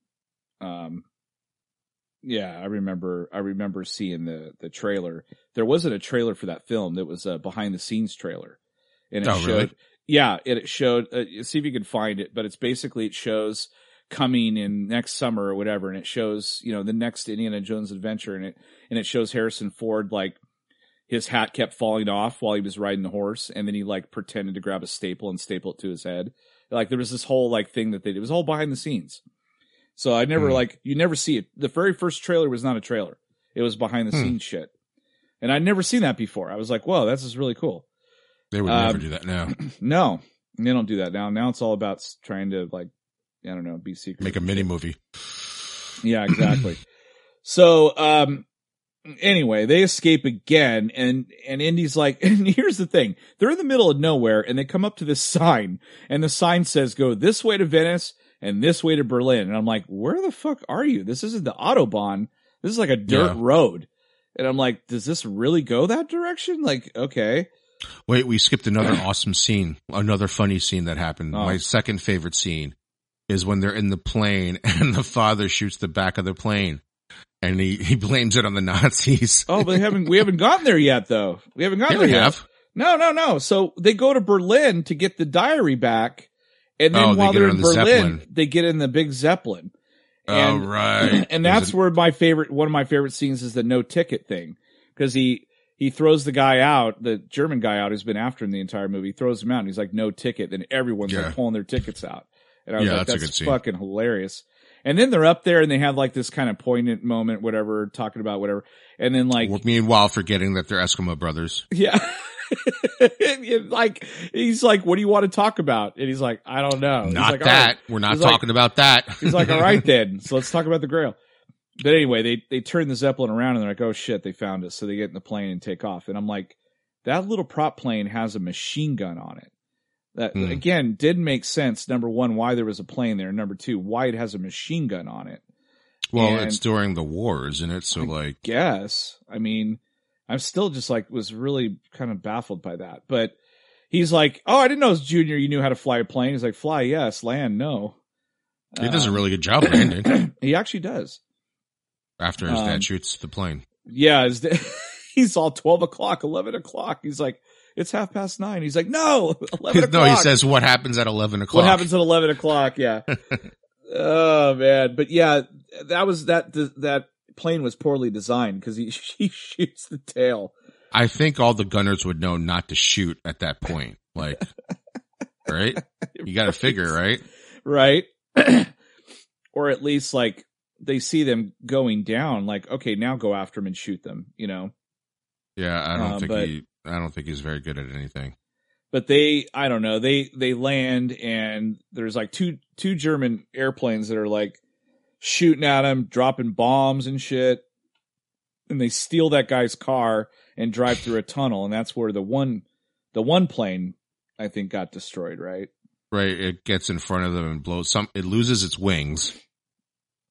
Um, yeah, I remember. I remember seeing the the trailer. There wasn't a trailer for that film. That was a behind the scenes trailer, and it Oh, showed. really? Yeah, it, it showed. Uh, see if you can find it. But it's basically it shows coming in next summer or whatever, and it shows you know the next Indiana Jones adventure, and it and it shows Harrison Ford like his hat kept falling off while he was riding the horse, and then he like pretended to grab a staple and staple it to his head. Like there was this whole like thing that they did. It was all behind the scenes. So I never Hmm. like you never see it. The very first trailer was not a trailer. It was behind the Hmm. scenes shit. And I'd never seen that before. I was like, whoa, this is really cool. They would Um, never do that now. No, they don't do that now. Now it's all about trying to like, I don't know, be secret. Make a mini movie. Yeah, exactly. so, um, anyway, they escape again and, and Indy's like, and here's the thing. They're in the middle of nowhere and they come up to this sign and the sign says go this way to Venice and this way to Berlin. And I'm like, where the fuck are you? This isn't the Autobahn. This is like a dirt Yeah. road. And I'm like, does this really go that direction? Like, okay. Wait, we skipped another awesome scene. Another funny scene that happened. Oh. My second favorite scene is when they're in the plane and the father shoots the back of the plane and he, he blames it on the Nazis. Oh, but we haven't, we haven't gotten there yet though. We haven't gotten Yeah, there we yet. have. No, no, no. So they go to Berlin to get the diary back, and then Oh, while they're in the Berlin, Zeppelin. they get in the big Zeppelin. oh, And, right. and that's a- where my favorite, one of my favorite scenes is the no ticket thing, because he he throws the guy out, the German guy out who's been after him the entire movie. He throws him out, and he's like, "No ticket." And everyone's Yeah. like pulling their tickets out, and I was Yeah, like, that's "That's, fucking hilarious." And then they're up there, and they have like this kind of poignant moment, whatever, talking about whatever, and then like Meanwhile, forgetting that they're Eskimo brothers. yeah. like he's like, what do you want to talk about? And he's like, I don't know. He's Not like, that. right." We're not He's like- talking about that. He's like, all right then. So let's talk about the Grail. But anyway, they they turn the Zeppelin around and they're like, oh shit, they found us. So they get in the plane and take off. And I'm like, that little prop plane has a machine gun on it. That Hmm. again didn't make sense. Number one, why there was a plane there. Number two, why it has a machine gun on it. well, And- it's during the war, isn't it? So like, guess. I mean, I'm still just like was really kind of baffled by that. But he's like, "Oh, I didn't know as junior you knew how to fly a plane." He's like, "Fly, yes. Land, no." He does a Um, really good job landing he actually does. after his um, dad shoots the plane. Yeah, his da- he's all twelve o'clock, eleven o'clock. He's like, it's half past nine. He's like, no, eleven o'clock. No, he says what happens at eleven o'clock. What happens at eleven o'clock? Yeah. oh man, but yeah, that was that that plane was poorly designed because he he shoots the tail. I think all the gunners would know not to shoot at that point. Like, right? You got to figure, right? right? or at least like they see them going down, like okay, now go after them and shoot them. You know, Yeah, I don't Uh, think but- he. I don't think he's very good at anything. but they I don't know they they land and there's like two two German airplanes that are like shooting at him, dropping bombs and shit, and they steal that guy's car and drive through a tunnel, and that's where the one the one plane I think got destroyed, right? Right? It gets in front of them and blows some. It loses its wings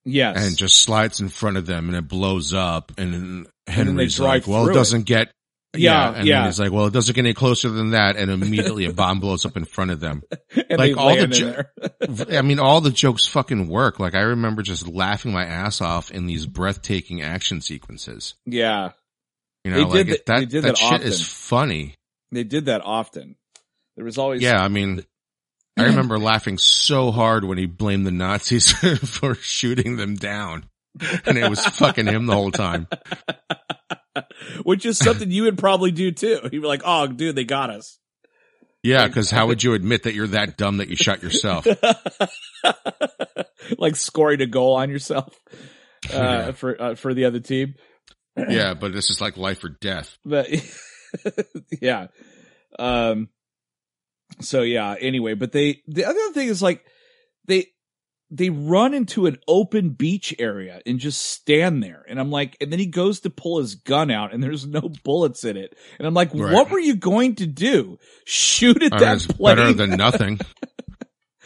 Yes, and just slides in front of them, and it blows up. And then they Henry's like, "Well, it it. doesn't get." Yeah, and yeah. he's like, "Well, it doesn't get any closer than that," and immediately a bomb blows up in front of them. like, they all the jo- there. I mean, all the jokes fucking work. Like, I remember just laughing my ass off in these breathtaking action sequences. yeah, You They know, did like it- that- they did that that shit is funny. they did that often. There was always Yeah, I mean, I remember laughing so hard when he blamed the Nazis for shooting them down, and it was fucking him the whole time. which is something you would probably do too. You'd be like, "Oh, dude, they got us." Yeah, because how would you admit that you're that dumb that you shot yourself? like scoring a goal on yourself uh, Yeah. for uh, for the other team. Yeah, but this is like life or death. But yeah, um, so yeah. Anyway, but they the other thing is like they they run into an open beach area and just stand there, and I'm like, and then he goes to pull his gun out, and there's no bullets in it, and I'm like, Right. what were you going to do? Shoot at I that plane? better than nothing.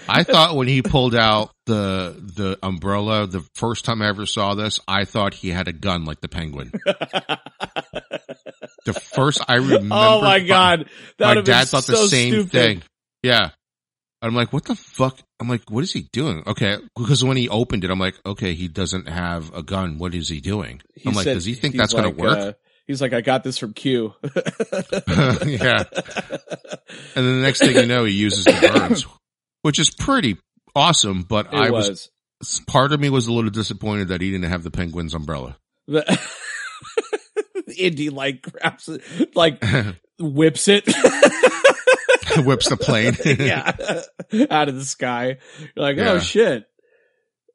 I thought when he pulled out the the umbrella the first time I ever saw this, I thought he had a gun like the penguin. The first I oh remember. oh my god, that my dad thought the same stupid. thing. Yeah. I'm like, what the fuck? I'm like, what is he doing? Okay. Because when he opened it, I'm like, okay, he doesn't have a gun. What is he doing? He I'm like, said- does he think that's going to work? uh, he's like, I got this from Q. yeah. And then the next thing you know, he uses the burns, which is pretty awesome. But It I was, was. part of me was a little disappointed that he didn't have the penguin's umbrella. Indy like grabs it, like whips it. Whips the plane. yeah. Out of the sky. You're like, Yeah. oh shit.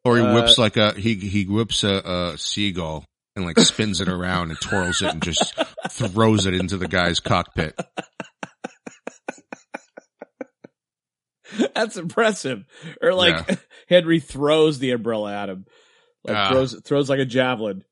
Or he Uh, whips like a, he, he whips a, a seagull and like spins it around and twirls it and just throws it into the guy's cockpit. That's impressive. Or like Henry throws the umbrella at him. Like Ah. throws throws like a javelin.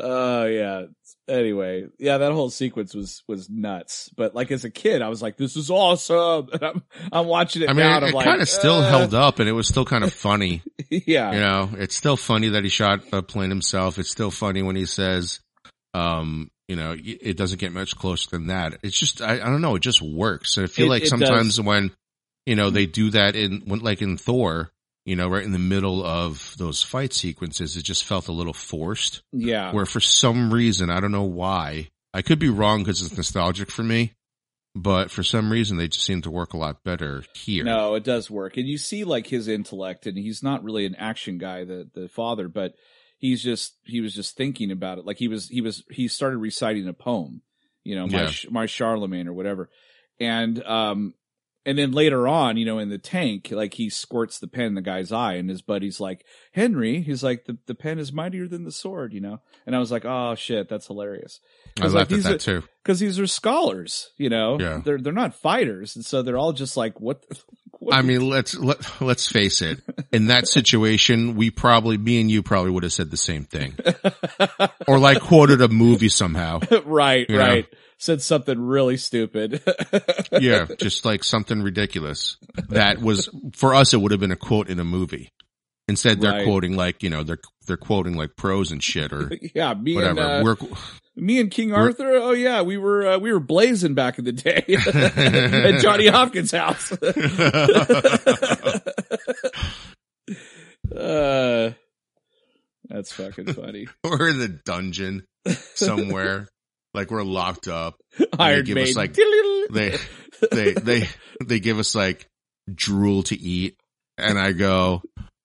Oh yeah. Anyway, yeah, that whole sequence was was nuts. But like as a kid, I was like, "This is awesome." And I'm I'm watching it I mean, now. it, I'm like, kind of still uh, held up and it was still kind of funny. Yeah, You know, it's still funny that he shot a plane himself. It's still funny when he says, um, you know, it doesn't get much closer than that. It's just, I, I don't know. It just works. And I feel It- like it sometimes when, you know, they do that in, when, like in Thor, you know, right in the middle of those fight sequences, it just felt a little forced yeah. where for some reason, I don't know why, I could be wrong because it's nostalgic for me, but for some reason they just seem to work a lot better here. No, it does work, and you see like his intellect, and he's not really an action guy, the the father, but he's just he was just thinking about it. Like he was he was he started reciting a poem, you know, my Yeah. My Charlemagne or whatever, and um and then later on, you know, in the tank, like he squirts the pen in the guy's eye, and his buddy's like, Henry, he's like, the, the pen is mightier than the sword, you know? And I was like, oh shit, that's hilarious. I laughed like at that too. Cause these are scholars, you know? Yeah. They're, they're not fighters. And so they're all just like, what? what I mean, let's let, let's face it. In that situation, we probably, me and you probably would have said the same thing, or like quoted a movie somehow. right, right. know? said something really stupid. yeah, just like something ridiculous. That was for us. It would have been a quote in a movie. Instead, they're right. quoting like you know they're they're quoting like prose and shit or yeah me whatever. And, uh, me and King Arthur. Oh yeah, we were uh, we were blazing back in the day at Johnny Hopkins' house. uh, that's fucking funny. or the dungeon somewhere like we're locked up. Iron give us, like, They, they, they, they give us like drool to eat, and I go,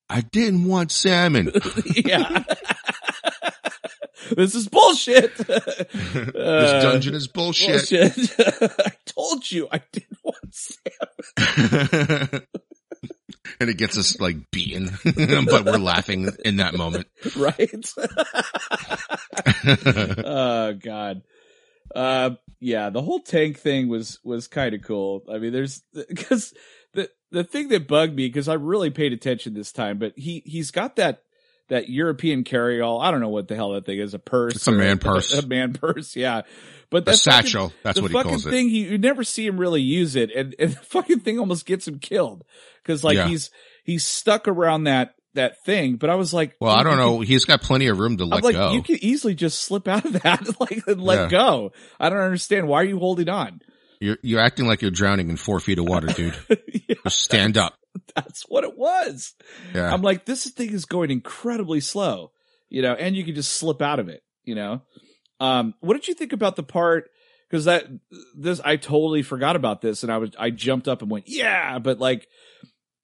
I didn't want salmon. yeah. this is bullshit. this Uh, dungeon is bullshit. bullshit. I told you I didn't want Sam. and it gets us like beaten, but we're laughing in that moment. right? oh god. Uh yeah, the whole tank thing was was kind of cool. I mean, there's cuz the the thing that bugged me cuz I really paid attention this time, but he he's got that that European carry-all. I don't know what the hell that thing is, a purse. It's a man purse. A, man purse, yeah. But A that fucking- satchel. That's the what he calls it. thing, he, you never see him really use it, and, and the fucking thing almost gets him killed because like Yeah. he's he's stuck around that that thing. But I was like, Well, I don't know. He's got plenty of room to let like, go. you could easily just slip out of that, like, and let Yeah. go. I don't understand. Why are you holding on? You're you're acting like you're drowning in four feet of water, dude. Yeah, Just stand up. that's what it was. Yeah. I'm like, this thing is going incredibly slow, you know, and you can just slip out of it, you know. Um, what did you think about the part? Because that this, I totally forgot about this, and I was I jumped up and went, yeah, but like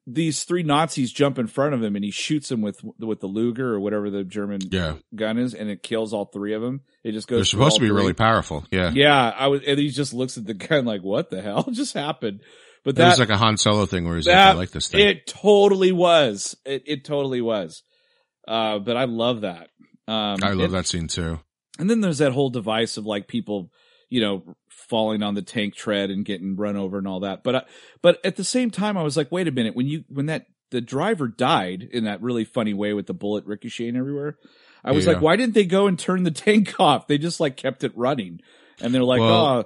these three Nazis jump in front of him, and he shoots them with with the Luger or whatever the German yeah. gun is, and it kills all three of them. It just goes. They're supposed to be three. really powerful. Yeah. Yeah, I was, and he just looks at the gun like, "What the hell just happened?" But It was like a Han Solo thing where he's like, I like this thing. it totally was. It it totally was. Uh, but I love that. Um, I love and, that scene too. And then there's that whole device of like people, you know, falling on the tank tread and getting run over and all that. But I, but at the same time, I was like, wait a minute, when you when that the driver died in that really funny way with the bullet ricocheting everywhere, I was Yeah. like, why didn't they go and turn the tank off? They just like kept it running, and they're like, Well, oh,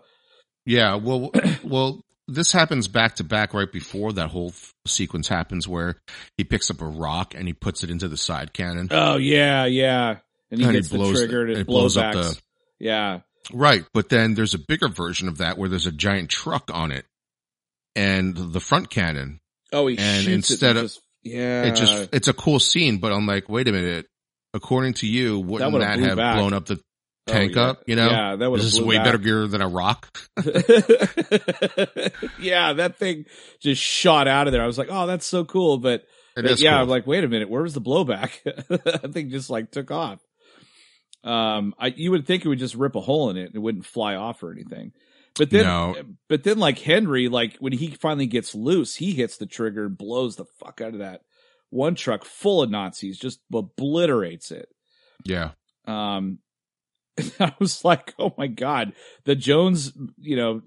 Yeah. Well, well, this happens back to back right before that whole f- sequence happens where he picks up a rock and he puts it into the side cannon. oh yeah, yeah, and he And he blows- the trigger and it, it blows up the- yeah. Right. But then there's a bigger version of that where there's a giant truck on it and the front cannon. Oh, he And shoots instead it of- just, yeah, It just, it's a cool scene, but I'm like, wait a minute. According to you, wouldn't would've that, have back. blown up the Oh, tank yeah. up? You know, yeah, that was this is way better gear than a rock. yeah, that thing just shot out of there. I was like, oh, that's so cool, but But yeah, cool. I'm like, wait a minute, where was the blowback? that thing just like took off. Um, I you would think it would just rip a hole in it and it wouldn't fly off or anything. But then, No. but then, like Henry, like when he finally gets loose, he hits the trigger and blows the fuck out of that one truck full of Nazis, just obliterates it. yeah. Um, I was like, oh my god, the Jones, you know,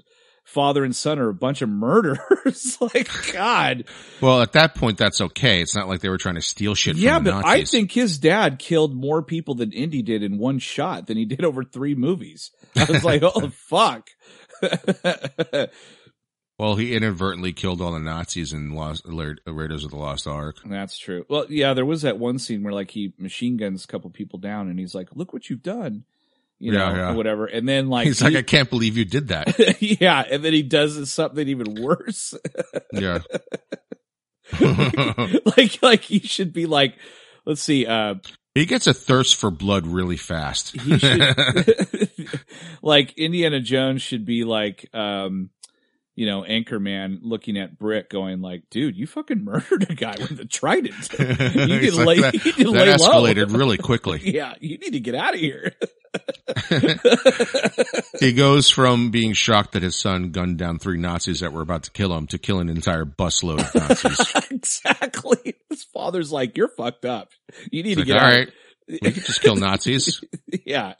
father and son are a bunch of murderers. like, God, Well, at that point, that's okay. It's not like they were trying to steal shit yeah, but I think his dad killed more people than Indy did in one shot than he did over three movies. I was like, oh fuck. well, he inadvertently killed all the Nazis in Lost, Raiders of the Lost Ark. That's true. Well, yeah, there was that one scene where like he machine guns a couple people down and he's like, look what you've done. You Yeah, know, yeah. whatever. And then like, He's like, I can't believe you did that. yeah, and then he does something even worse. yeah. like, like he should be like, let's see, uh, he gets a thirst for blood really fast. he should, like Indiana Jones should be like, um, you know, Anchorman looking at Brick going like, dude, you fucking murdered a guy with a trident. You need to lay, that, you need to lay low. escalated really quickly. Yeah, you need to get out of here. he goes from being shocked that his son gunned down three Nazis that were about to kill him to kill an entire busload of Nazis. exactly. His father's like, you're fucked up. You need It's to like, get all out. right, we could just kill Nazis. Yeah.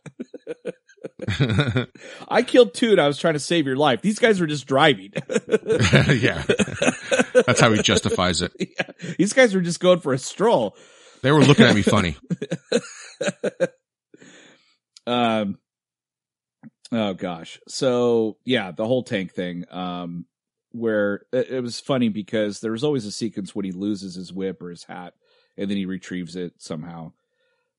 I killed two and I was trying to save your life. These guys were just driving. yeah. That's how he justifies it. Yeah. These guys were just going for a stroll. They were looking at me funny. Um, oh gosh. So yeah, the whole tank thing, um, where it, it was funny because there was always a sequence when he loses his whip or his hat and then he retrieves it somehow.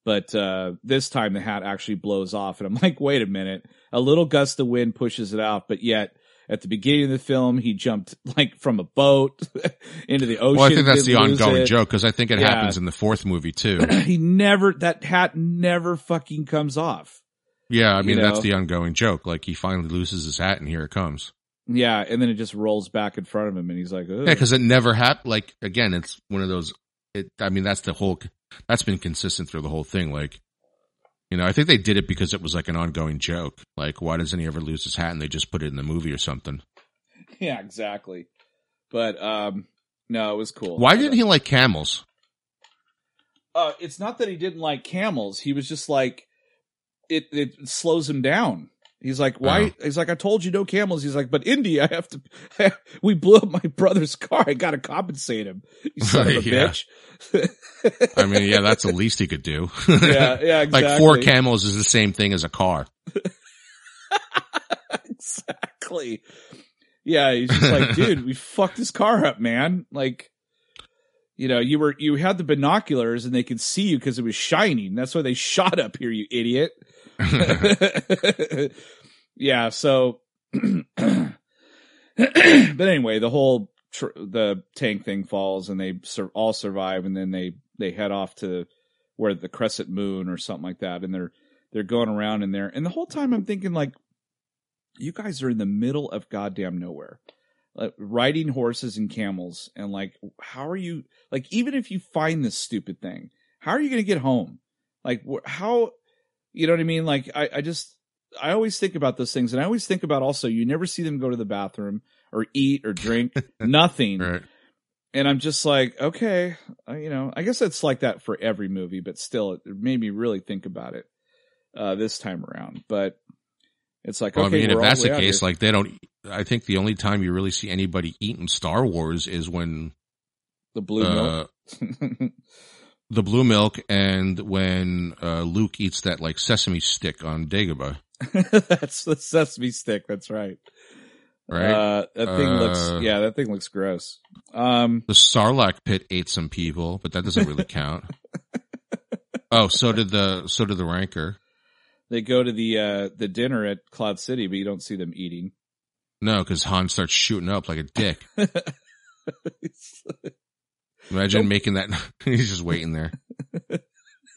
But, uh, this time the hat actually blows off and I'm like, wait a minute. A little gust of wind pushes it off, but yet at the beginning of the film, he jumped like from a boat into the ocean. Well, I think that's the ongoing it. joke because I think it Yeah. happens in the fourth movie too. he never, that hat never fucking comes off. Yeah, I mean You that's know? the ongoing joke. Like he finally loses his hat and here it comes. Yeah. And then it just rolls back in front of him and he's like, Ugh. Yeah, because it never happened. Like again, it's one of those. It. I mean, that's the whole. That's been consistent through the whole thing. Like, you know, I think they did it because it was like an ongoing joke. Like, why doesn't he ever lose his hat? And they just put it in the movie or something. yeah, exactly. But, um, no, it was cool. Why didn't he like camels? Uh, it's not that he didn't like camels. He was just like, it, it slows him down. He's like, why? Oh. He's like, I told you no camels. He's like, but Indy, I have to, we blew up my brother's car. I got to compensate him. You son of a bitch. I mean, yeah, that's the least he could do. yeah, yeah, exactly. like four camels is the same thing as a car. exactly. Yeah, he's just like, dude, we fucked his car up, man. Like, you know, you were you had the binoculars and they could see you because it was shining. That's why they shot up here, you idiot. yeah. So, but anyway, the whole tr- the tank thing falls and they sur- all survive, and then they they head off to where the crescent moon or something like that, and they're they're going around in there, and the whole time I'm thinking like, you guys are in the middle of goddamn nowhere. Like, riding horses and camels and like how are you like even if you find this stupid thing how are you going to get home like how you know what i mean like I, I just i always think about those things and i always think about also you never see them go to the bathroom or eat or drink nothing right. and i'm just like okay uh, you know i guess it's like that for every movie but still it made me really think about it uh this time around but it's like Well, okay I mean, if that's the the case, like they don't. I think the only time you really see anybody eat in Star Wars is when the blue milk uh, the blue milk and when uh, Luke eats that like sesame stick on Dagobah. that's the sesame stick. That's right. Right. Uh, that thing Uh, looks. Yeah, that thing looks gross. Um. The Sarlacc pit ate some people, but that doesn't really count. oh, so did the so did the Rancor. They go to the uh the dinner at Cloud City, but you don't see them eating. No, because Han starts shooting up like a dick. Imagine making that. he's just waiting there.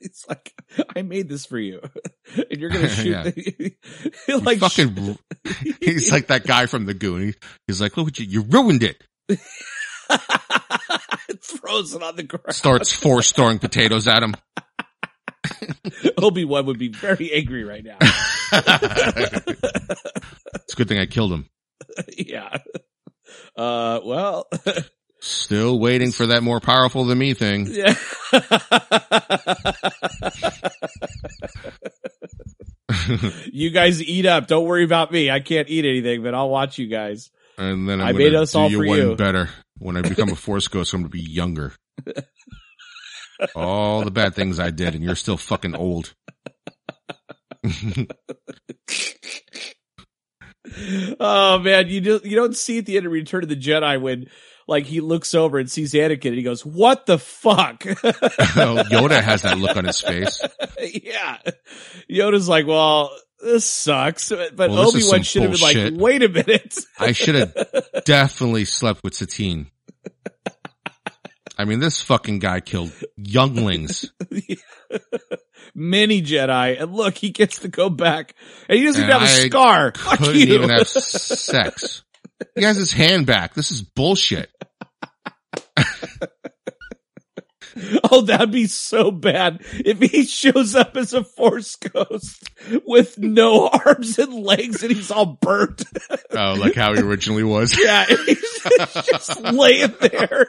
it's like I made this for you, and you're gonna shoot. Yeah. the, He like fucking. he's like that guy from the Goon. He, he's like, look at you, you ruined it. throws it on the ground. Starts four throwing potatoes at him. Obi Wan would be very angry right now. it's a good thing I killed him. yeah. Uh. Well. Still waiting for that more powerful than me thing. Yeah. you guys eat up. Don't worry about me. I can't eat anything, but I'll watch you guys. And then I'm I made us all you for you. better. When I become a force ghost, I'm gonna be younger. all the bad things I did, and you're still fucking old. Oh man, you do, you don't see at the end of Return of the Jedi when like he looks over and sees Anakin and he goes, "What the fuck?" Oh, Yoda has that look on his face. yeah. Yoda's like, "Well, this sucks," but Well, Obi-Wan should have been like, "Wait a minute." I should have definitely slept with Satine. I mean, this fucking guy killed younglings. Mini Jedi, and look, he gets to go back, and he doesn't And even have a I scar. Fuck Couldn't you. even have sex. He has his hand back. This is bullshit. Oh, that'd be so bad if he shows up as a force ghost with no arms and legs and he's all burnt. Oh, like how he originally was. yeah, he's just laying there.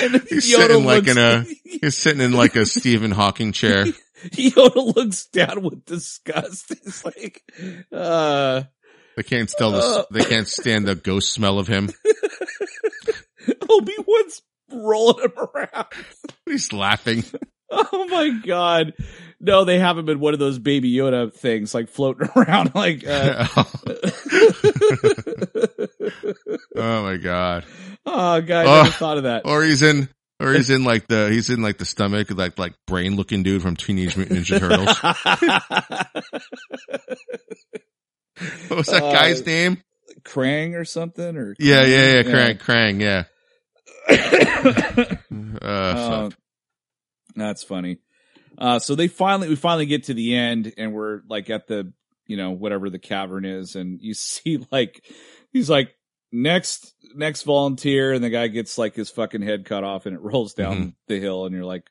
and He's Yoda sitting like looks, in a, he's sitting in like a Stephen Hawking chair. Yoda looks down with disgust. He's like, uh, They can't still the, they can't stand the ghost smell of him. Obi Wan's rolling him around. He's laughing. Oh my god. No, they have him in one of those baby Yoda things, like floating around like uh oh my god. Oh god, I Oh. never thought of that. Or he's in, or he's in like the, he's in like the stomach, like, like brain looking dude from Teenage Mutant Ninja Turtles. What was that Uh, guy's name? Krang or something or Yeah, yeah, yeah. Krang, Krang, yeah. Uh, Uh, that's funny. Uh, so they finally, we finally get to the end and we're like at the, you know, whatever the cavern is. And you see like, he's like, next, next volunteer. And the guy gets like his fucking head cut off and it rolls down Mhm. the hill. And you're like,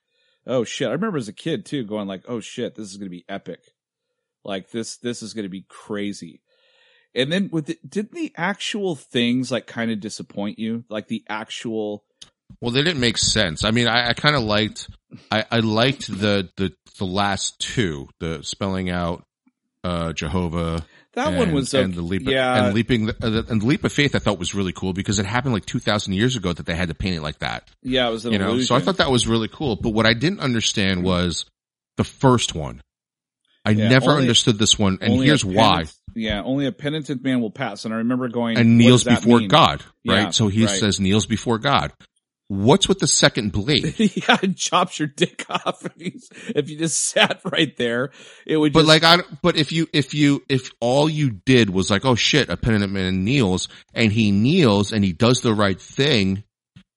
oh shit. I remember as a kid too going like, oh shit, this is going to be epic. Like this, this is going to be crazy. And then with the, didn't the actual things like kind of disappoint you? Like the actual, Well, they didn't make sense. I mean, I, I kind of liked, I, I liked the, the, the last two, the spelling out, uh, Jehovah. that and, one was, and the leap, yeah. and leaping, uh, the, and the leap of faith I thought was really cool because it happened like 2000 years ago that they had to paint it like that. Yeah, it was an you know, illusion. so I thought that was really cool. But what I didn't understand was the first one. I Yeah, never only- understood this one, and here's why. Yeah, only a penitent man will pass. And I remember going And kneels before mean? God, right? Yeah, so he right. says kneels before God. What's with the second blade? yeah, and chops your dick off if you, if you just sat right there. It would But just, like, I, but if you, if you, if all you did was like, oh shit, a penitent man kneels and he kneels and he does the right thing,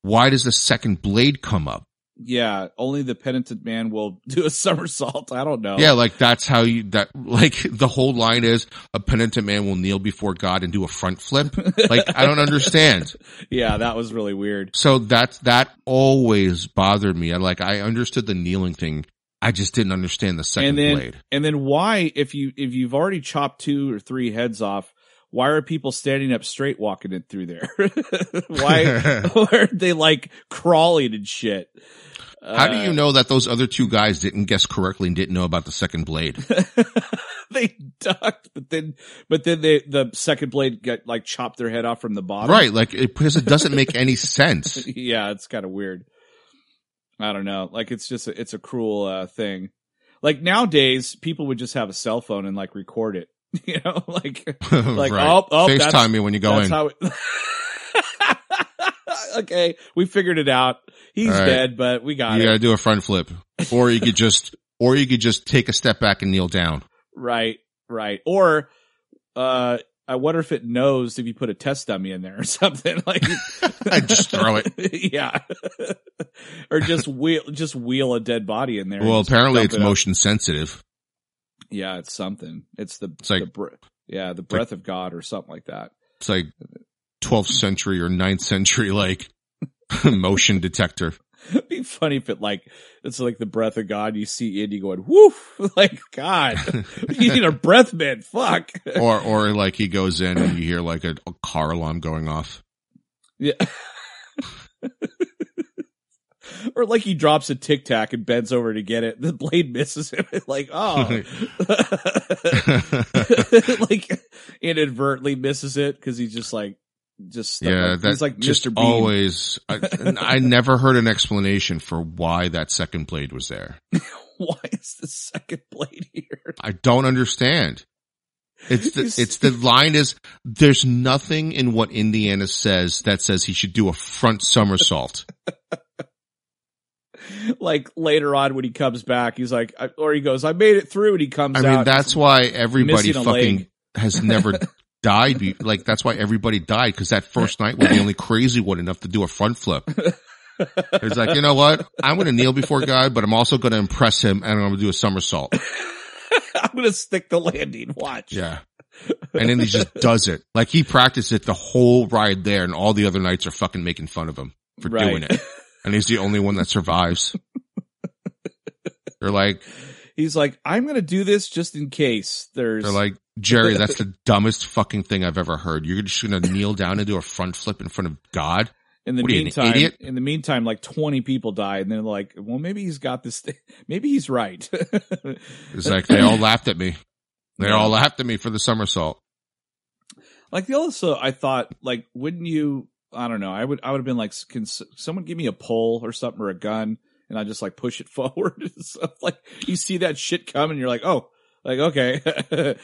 why does the second blade come up? Yeah, only the penitent man will do a somersault. I don't know. Yeah, like that's how you, that, like the whole line is a penitent man will kneel before God and do a front flip. Like, I don't understand. yeah, that was really weird. So that's, that always bothered me. I like, I understood the kneeling thing. I just didn't understand the second and then, blade. and then why, if you, if you've already chopped two or three heads off, why are people standing up straight walking it through there? why, why are they like crawling and shit? How do Uh, you know that those other two guys didn't guess correctly and didn't know about the second blade? they ducked, but then, but then they, the second blade got like chopped their head off from the bottom. right, like it, because it doesn't make any sense. yeah, it's kind of weird. I don't know. Like it's just, a, it's a cruel, uh, thing. Like nowadays, people would just have a cell phone and like record it, you know, like, like, right. oh, oh, that's- FaceTime me when you go that's in. how it, okay. We figured it out. He's right. dead, but we got you it. gotta do a front flip, or you could just, or you could just take a step back and kneel down. Right, right. Or, uh, I wonder if it knows if you put a test dummy in there or something like. I just throw it. yeah. or just wheel, just wheel a dead body in there. Well, apparently it's it up. motion sensitive. Yeah, it's something. It's the, It's like- the br- yeah, the breath of God or something like that. It's like 12th century or 9th century, like motion detector. It'd be funny if it like it's like the breath of God. You see Indy going woof, like God, you need a breath mint. Fuck. Or, or like he goes in and you hear like a, a car alarm going off. Yeah. or like he drops a tic tac and bends over to get it. The blade misses him. like, oh, like inadvertently misses it because he's just like, just Yeah, like, that like just Mr. Bean. always. I, I never heard an explanation for why that second blade was there. Why is the second blade here? I don't understand. It's the, it's the line is there's nothing in what Indiana says that says he should do a front somersault. Like later on when he comes back, he's like, or he goes, I made it through, and he comes I mean, that's why everybody fucking has never died. Be, like that's why everybody died because that first night was the only crazy one enough to do a front flip. It's like, you know what? I'm going to kneel before God, but I'm also going to impress him and I'm going to do a somersault. I'm gonna stick the landing. Watch. Yeah. And then he just does it. Like he practiced it the whole ride there and all the other knights are fucking making fun of him for Right. doing it. And he's the only one that survives. They're like, He's like, I'm gonna do this just in case there's they're like, Jerry, that's the dumbest fucking thing I've ever heard. You're just going to kneel down and do a front flip in front of God? in the what you, meantime, idiot? in the meantime, like 20 people die, and they're like, well, maybe he's got this. Thing. Maybe he's right. It's like they all laughed at me. They all laughed at me for the somersault. like the also, I thought, like, wouldn't you? I don't know. I would. I would have been like, can someone give me a pole or something or a gun, and I just like push it forward. so, like you see that shit coming, you're like, oh, like okay.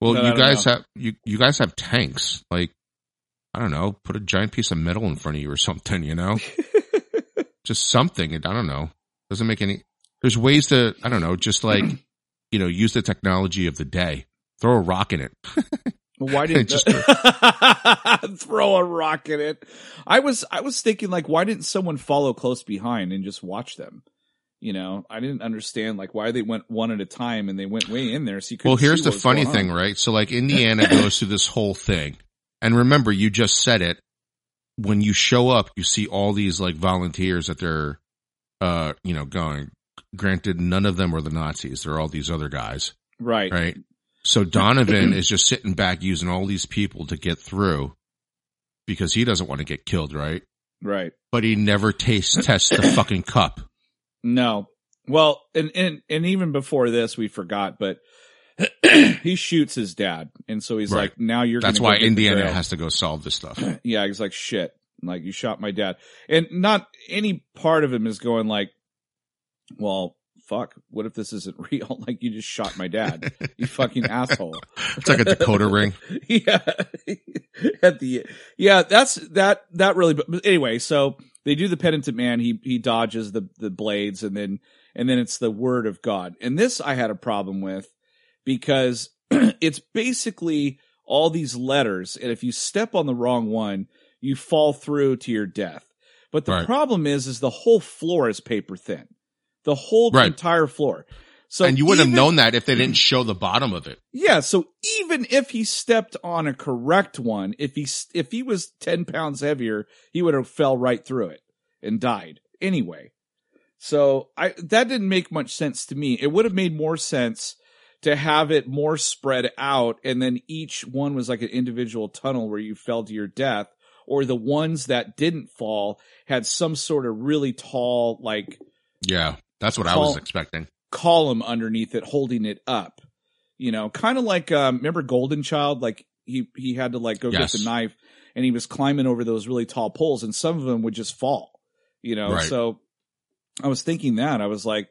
Well, But you guys know. have you you guys have tanks. Like I don't know, put a giant piece of metal in front of you or something. You know, just something. I don't know. Doesn't make any. There's ways to I don't know. Just like you know, use the technology of the day. Throw a rock in it. Why didn't Just throw a rock in it? I was I was thinking like, why didn't someone follow close behind and just watch them? You know, I didn't understand like why they went one at a time and they went way in there. So you Well, here's the funny thing, on. right? So like Indiana goes through this whole thing. And remember, you just said it. When you show up, you see all these like volunteers that they're, uh, you know, going. Granted, none of them are the Nazis. They're all these other guys, Right. right? So Donovan is just sitting back using all these people to get through because he doesn't want to get killed, right? Right. But he never taste tests the fucking cup. No. Well, and and and even before this, we forgot, but he shoots his dad, and so he's Right. like, "Now you're." That's why Indiana has to go solve this stuff. yeah, he's like, shit, like you shot my dad. And not any part of him is going like, well, fuck, what if this isn't real? Like you just shot my dad, you fucking asshole. It's like a Dakota ring. yeah. At the, yeah, that's, that, that really, but anyway, so they do the penitent man. He, he dodges the, the blades and then, and then it's the word of God. And this I had a problem with because it's basically all these letters. And if you step on the wrong one, you fall through to your death. But the Right. problem is, is the whole floor is paper thin. The whole Right. entire floor. So and you wouldn't have known that if they didn't show the bottom of it. yeah, so even if he stepped on a correct one, if he if he was ten pounds heavier, he would have fell right through it and died anyway. So I that didn't make much sense to me. It would have made more sense to have it more spread out, and then each one was like an individual tunnel where you fell to your death, or the ones that didn't fall had some sort of really tall like Yeah, that's what I was expecting. column underneath it holding it up. You know, kind of like um remember Golden Child like he he had to like go Yes. get the knife and he was climbing over those really tall poles and some of them would just fall. You know, Right. so I was thinking that I was like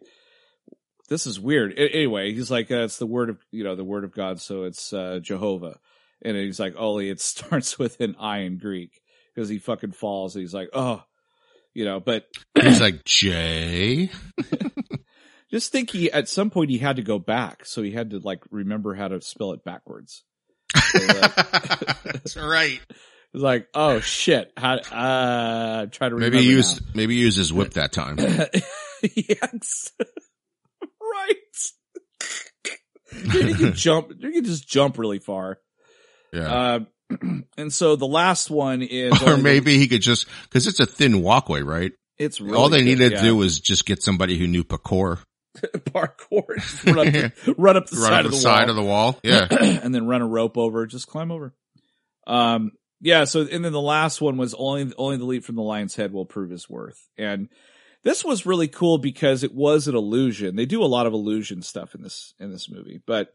this is weird. Anyway, he's like uh, it's the word of, you know, the word of God so it's uh Jehovah. And he's like, "Ollie, it starts with an I in Greek." Because he fucking falls and he's like, "Oh, you know, but He's like, Jay? Just think he at some point he had to go back, so he had to like remember how to spell it backwards. So, like, That's right. it was like, oh shit, how uh try to remember Maybe he now. used, maybe he used his whip that time. yes, right. you can jump. You can just jump really far. Yeah. Uh, and so the last one is, or maybe he could just, cause it's a thin walkway, right? it's really All they good, needed yeah. to do was just get somebody who knew parkour. parkour, run up, the, run up the Run side up of the the side wall. of the wall. Yeah. and then run a rope over, just climb over. Um, yeah. So, and then the last one was only, only the leap from the lion's head will prove his worth. And this was really cool because it was an illusion. They do a lot of illusion stuff in this, in this movie. But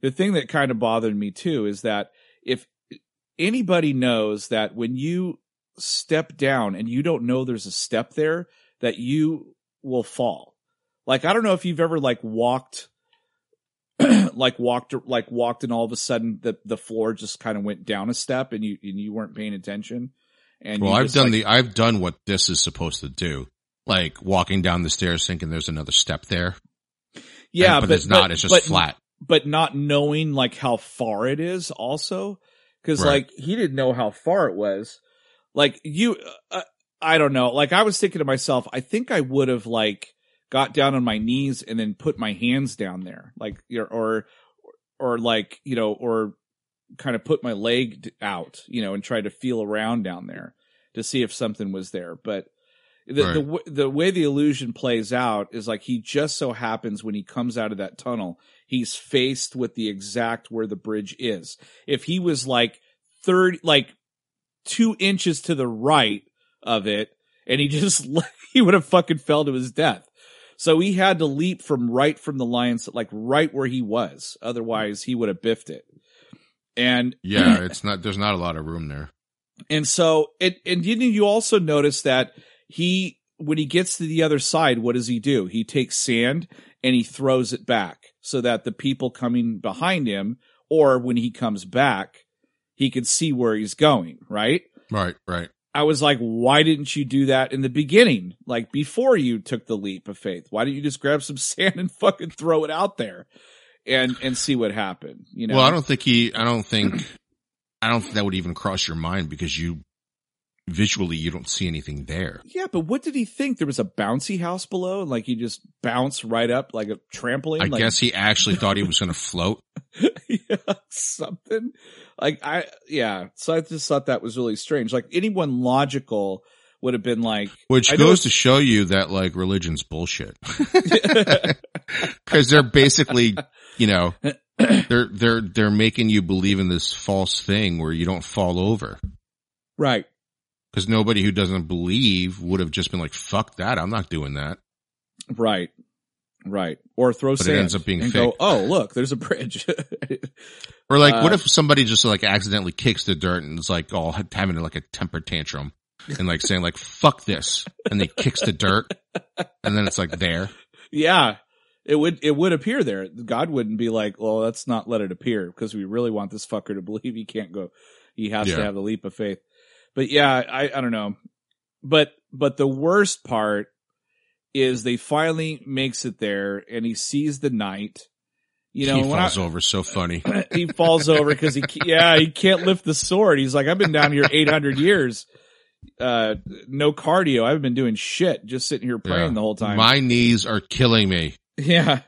the thing that kind of bothered me too is that if anybody knows that when you step down and you don't know there's a step there, that you will fall. Like, I don't know if you've ever like walked like walked like walked and all of a sudden the the floor just kind of went down a step and you and you weren't paying attention and Well, I've done like- the, I've done what this is supposed to do. Like walking down the stairs thinking there's another step there. yeah And- but, it's not. it's just but, flat. but not knowing like how far it is also because Right. like he didn't know how far it was like you uh, i don't know like i was thinking to myself i think i would have like got down on my knees and then put my hands down there like or or, or like you know or kind of put my leg out you know and try to feel around down there to see if something was there but the, the Right. w- the way the illusion plays out is like he just so happens when he comes out of that tunnel he's faced with the exact where the bridge is. If he was like third, like two inches to the right of it, and he just he would have fucking fell to his death. So he had to leap from right from the lions, like right where he was. Otherwise, he would have biffed it. And Yeah. It's not, there's not a lot of room there. and so it and didn't you also notice that he when he gets to the other side, what does he do? He takes sand and he throws it back so that the people coming behind him or when he comes back, he can see where he's going, right? Right. Right. I was like, why didn't you do that in the beginning? Like before you took the leap of faith? Why didn't you just grab some sand and fucking throw it out there? and and see what happened. You know. Well, I don't think he. I don't think. I don't think that would even cross your mind because you visually you don't see anything there. Yeah, but what did he think? There was a bouncy house below, and like he just bounced right up like a trampoline. I like, guess he actually thought he was going to float. yeah, something like I yeah. So I just thought that was really strange. Like anyone logical would have been like, Which I goes to show you that like religion's bullshit. Cause they're basically, you know, they're, they're, they're making you believe in this false thing where you don't fall over. right, Cause nobody who doesn't believe would have just been like, fuck that. I'm not doing that. right, right, or throw But it ends up being fake. go, oh look, there's a bridge. Or like, what Uh, if somebody just like accidentally kicks the dirt and is like all having like a temper tantrum and like saying like, fuck this. And they kicks the dirt and then it's like there. yeah, it would it would appear there. God wouldn't be like, well, let's not let it appear because we really want this fucker to believe he can't go. He has Yeah. to have the leap of faith. But yeah, I I don't know. But but the worst part is they finally makes it there and he sees the night. You know, he when I- falls over so funny. he falls over because he yeah he can't lift the sword. He's like I've been down here eight hundred years, uh, no cardio. I've been doing shit, just sitting here praying Yeah. the whole time. My knees are killing me. yeah,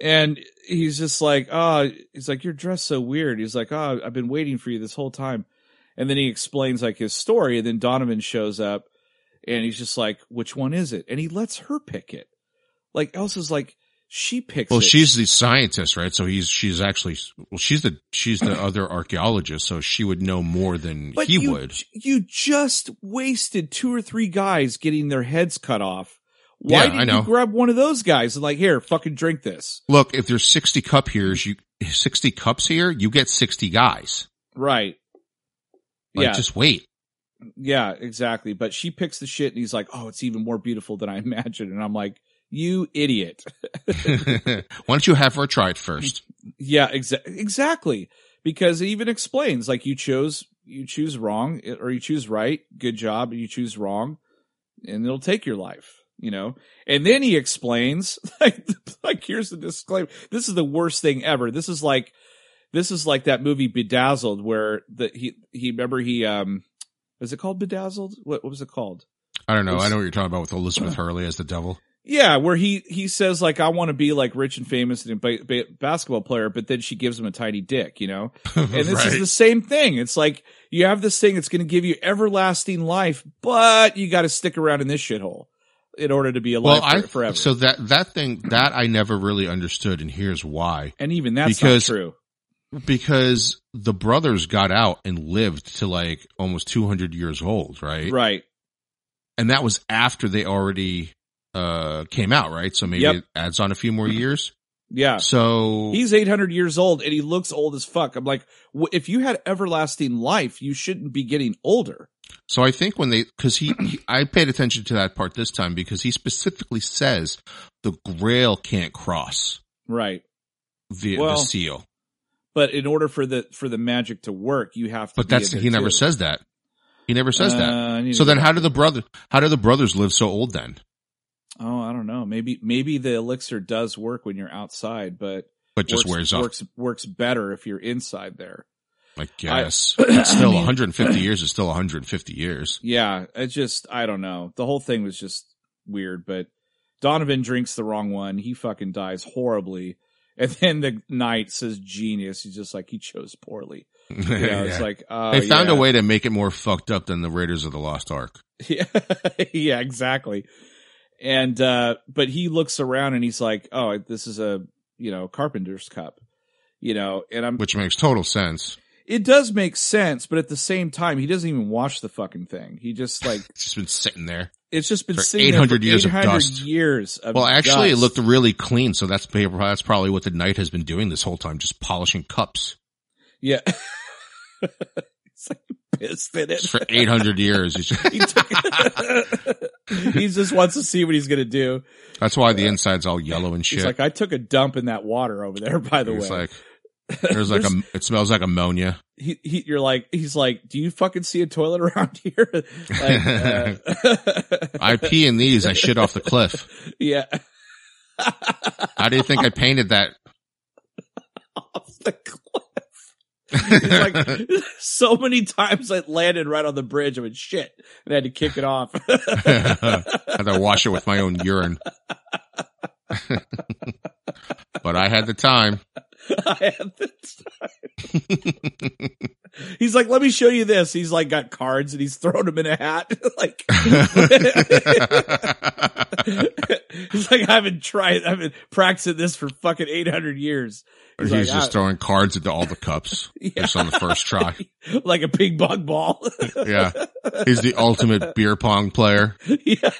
and he's just like oh he's like you're dressed so weird. He's like oh I've been waiting for you this whole time, and then he explains like his story, and then Donovan shows up, and he's just like which one is it? And he lets her pick it. Like Elsa's like she picks. Well, it. she's the scientist, right? So he's she's actually well, she's the she's the other archaeologist, so she would know more than But he you, would. You just wasted two or three guys getting their heads cut off. Why Yeah, didn't you grab one of those guys and like, here, fucking drink this? Look, if there's sixty cup here, you sixty cups here, you get sixty guys. Right. Like, yeah. just wait. yeah, exactly. But she picks the shit and he's like, oh, it's even more beautiful than I imagined. And I'm like, you idiot. Why don't you have her try it first? yeah, exa- exactly. Because it even explains like you chose, you choose wrong eh, or you choose right. Good job. You choose wrong and it'll take your life, you know? And then he explains like, like here's the disclaimer. This is the worst thing ever. This is like, this is like that movie Bedazzled where the, he, he, remember he, um, was it called Bedazzled? What, what was it called? I don't know. I know what you're talking about with Elizabeth Hurley as the devil. Yeah, where he he says like I want to be like rich and famous and a ba- ba- basketball player, but then she gives him a tiny dick, you know. And this is the same thing. It's like you have this thing that's going to give you everlasting life, but you got to stick around in this shithole in order to be alive well, I forever. so that that thing that I never really understood, and here's why. and even that's because- not true. Because the brothers got out and lived to like almost 200 years old, right? Right. And that was after they already uh came out, right? So maybe Yep. it adds on a few more years. Yeah. So He's 800 years old and he looks old as fuck. I'm like, if you had everlasting life, you shouldn't be getting older. So I think when they, cause he, he, I paid attention to that part this time because he specifically says the grail can't cross Right. the, Well, the seal. But in order for the for the magic to work, you have to But that's, he never too. says that. He never says Uh, that. So then how do the brother, how do the brothers live so old then? Oh, I don't know. Maybe maybe the elixir does work when you're outside, but But just works, wears off. works works better if you're inside there. I guess. I It's still mean- 150 years is still 150 years. Yeah, it just I don't know. The whole thing was just weird, but Donovan drinks the wrong one. He fucking dies horribly. And then the knight says genius. He's just like he chose poorly. You know, it's like uh, they found yeah. a way to make it more fucked up than the Raiders of the Lost Ark. Yeah, yeah, exactly. And uh but he looks around and he's like, "Oh, this is a you know carpenter's cup." You know, and I'm which makes total sense. it does make sense, but at the same time, he doesn't even wash the fucking thing. He just like It's just been sitting there. It's just been sitting there 800 for years of 800 dust. years of Well, actually, it looked really clean. So that's that's probably what the knight has been doing this whole time, just polishing cups yeah. it's like pissed in it Just for 800 years. He's just- he, took, he just wants to see what he's gonna do. that's why the inside's all yellow and shit. He's like, I took a dump in that water over there. By the It's way, like there's like a it smells like ammonia. He, he you're like he's like do you fucking see a toilet around here like uh, I pee in these. I shit off the cliff. yeah How do you think I painted that? off the cliff. He's like, so many times I landed right on the bridge. I went shit and I had to kick it off. I had to wash it with my own urine. but I had the time. I had the time. He's like, let me show you this. He's like got cards and he's throwing them in a hat. like, he's like, I haven't tried, I've been practicing this for fucking 800 years. He's, like, just "I- throwing cards into all the cups Yeah. just on the first try. like a ping pong ball. Yeah. He's the ultimate beer pong player. yeah.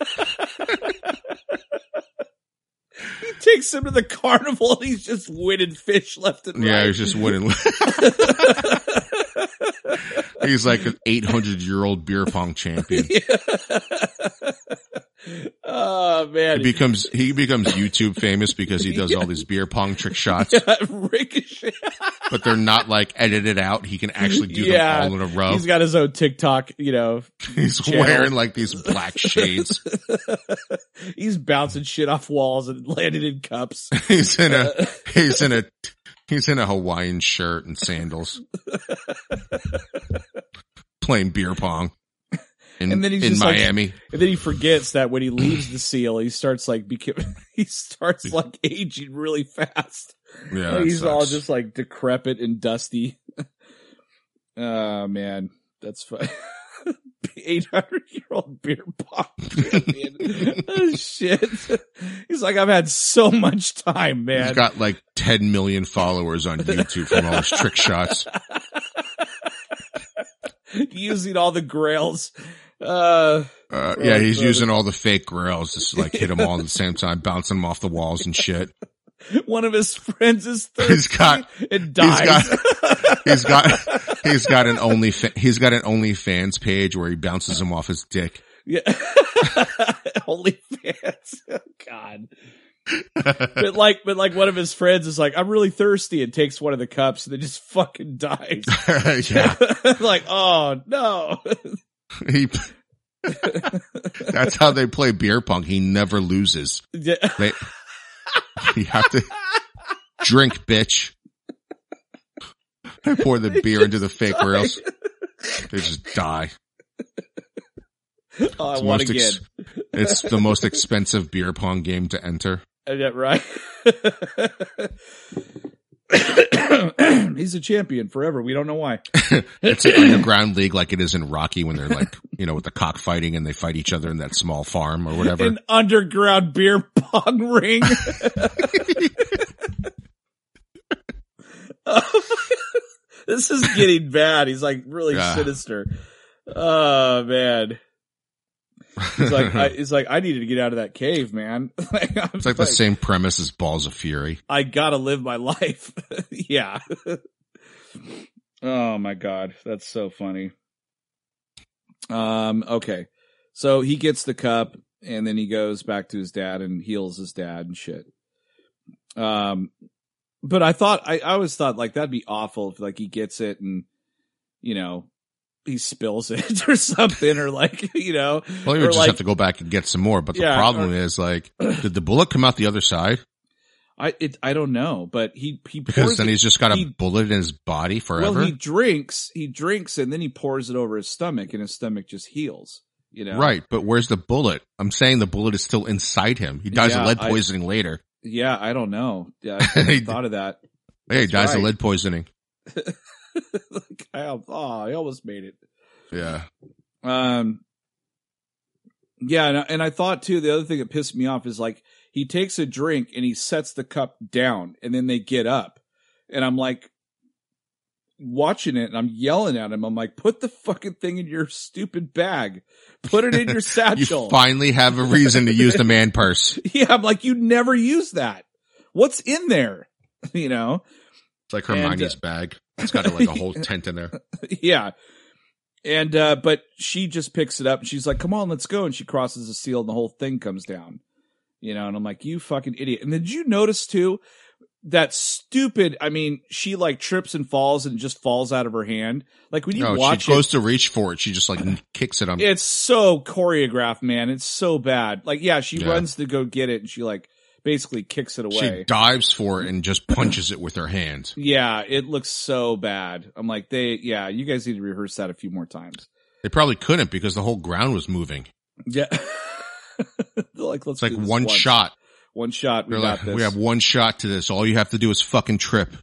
Takes him to the carnival and he's just winning fish left and Yeah, right. he's just winning. he's like an 800 year old beer pong champion. Oh man. He becomes, he becomes YouTube famous because he does all these beer pong trick shots, Ricochet. but they're not like edited out. He can actually do Yeah. them all in a row. He's got his own TikTok, you know. He's channel. wearing like these black shades. he's bouncing shit off walls and landing in cups. He's in a, uh, he's in a, he's in a Hawaiian shirt and sandals. Playing beer pong. In, And then he's in just like- Miami. And then he forgets that when he leaves the seal, he starts like become, he starts like aging really fast. yeah. he's all just like decrepit and dusty. oh man, that's fun. 800 year old beer pong champion. oh, shit. He's like, I've had so much time, man. He's got like 10 million followers on YouTube from all his trick shots. using all the grails. Uh, Uh, yeah, he's brother. using all the fake grails just to like hit them all at the same time, bouncing them off the walls and shit. one of his friends is thirsty He's got- and dies. He's got, he's got an only, he's got an OnlyFans page where he bounces them off his dick. yeah. Only fans. Oh, God. but like, but like one of his friends is like, I'm really thirsty and takes one of the cups and then just fucking dies. yeah, like, oh no. He, that's how they play beer pong. He never loses. Yeah. They, you have to drink, bitch. They pour the beer into the fake grails. They just die. Oh, I It's, again. ex- it's the most expensive beer pong game to enter. Uh, yeah, right? He's a champion forever. We don't know why. It's an underground league like it is in Rocky when they're like, you know, with the cockfighting and they fight each other in that small farm or whatever. An underground beer pong ring. this is getting bad. He's like really Yeah. sinister. Oh man. He's like, I, he's like, I needed to get out of that cave, man. Like, it's like the same premise as Balls of Fury. I gotta live my life. yeah. oh my god, that's so funny. Um. Okay, so he gets the cup, and then he goes back to his dad and heals his dad and shit. Um, but I thought I, I always thought like that'd be awful if like he gets it and you know he spills it or something or like you know Well, you would just like- have to go back and get some more. But the Yeah, problem or- is like, did the bullet come out the other side? I it I don't know, but he he Because then it- he's just got a he- bullet in his body forever. Well, he drinks, he drinks, and then he pours it over his stomach, and his stomach just heals. You know, Right, but where's the bullet? I'm saying the bullet is still inside him. He dies Yeah, of lead I- poisoning later. Yeah, I don't know. Yeah, I thought of that. Hey, dies of lead poisoning. like, I, oh, I almost made it. Yeah. Um, yeah, and I, and I thought too. The other thing that pissed me off is like he takes a drink and he sets the cup down, and then they get up, and I'm like watching it, and I'm yelling at him. I'm like, put the fucking thing in your stupid bag, put it in your satchel." You finally have a reason to use the man purse. Yeah, I'm like, you never use that. What's in there? You know? It's like And, Hermione's bag. It's got like a whole tent in there. yeah. And, uh, but she just picks it up and she's like, come on, let's go. And she crosses the seal and the whole thing comes down. You know, and I'm like, you fucking idiot. And did you notice too, that stupid, I mean, she like trips and falls and just falls out of her hand. Like when you No, watch she goes it, to reach for it. She just like kicks it on. it's so choreographed, man. It's so bad. Like, yeah, she Yeah. runs to go get it and she like basically kicks it away. She dives for it and just punches it with her hand. Yeah, it looks so bad. I'm like, they, yeah, you guys need to rehearse that a few more times. They probably couldn't because the whole ground was moving. Yeah. like, let's It's like one once. shot. One shot. We got like, this. we have one shot to this. All you have to do is fucking trip.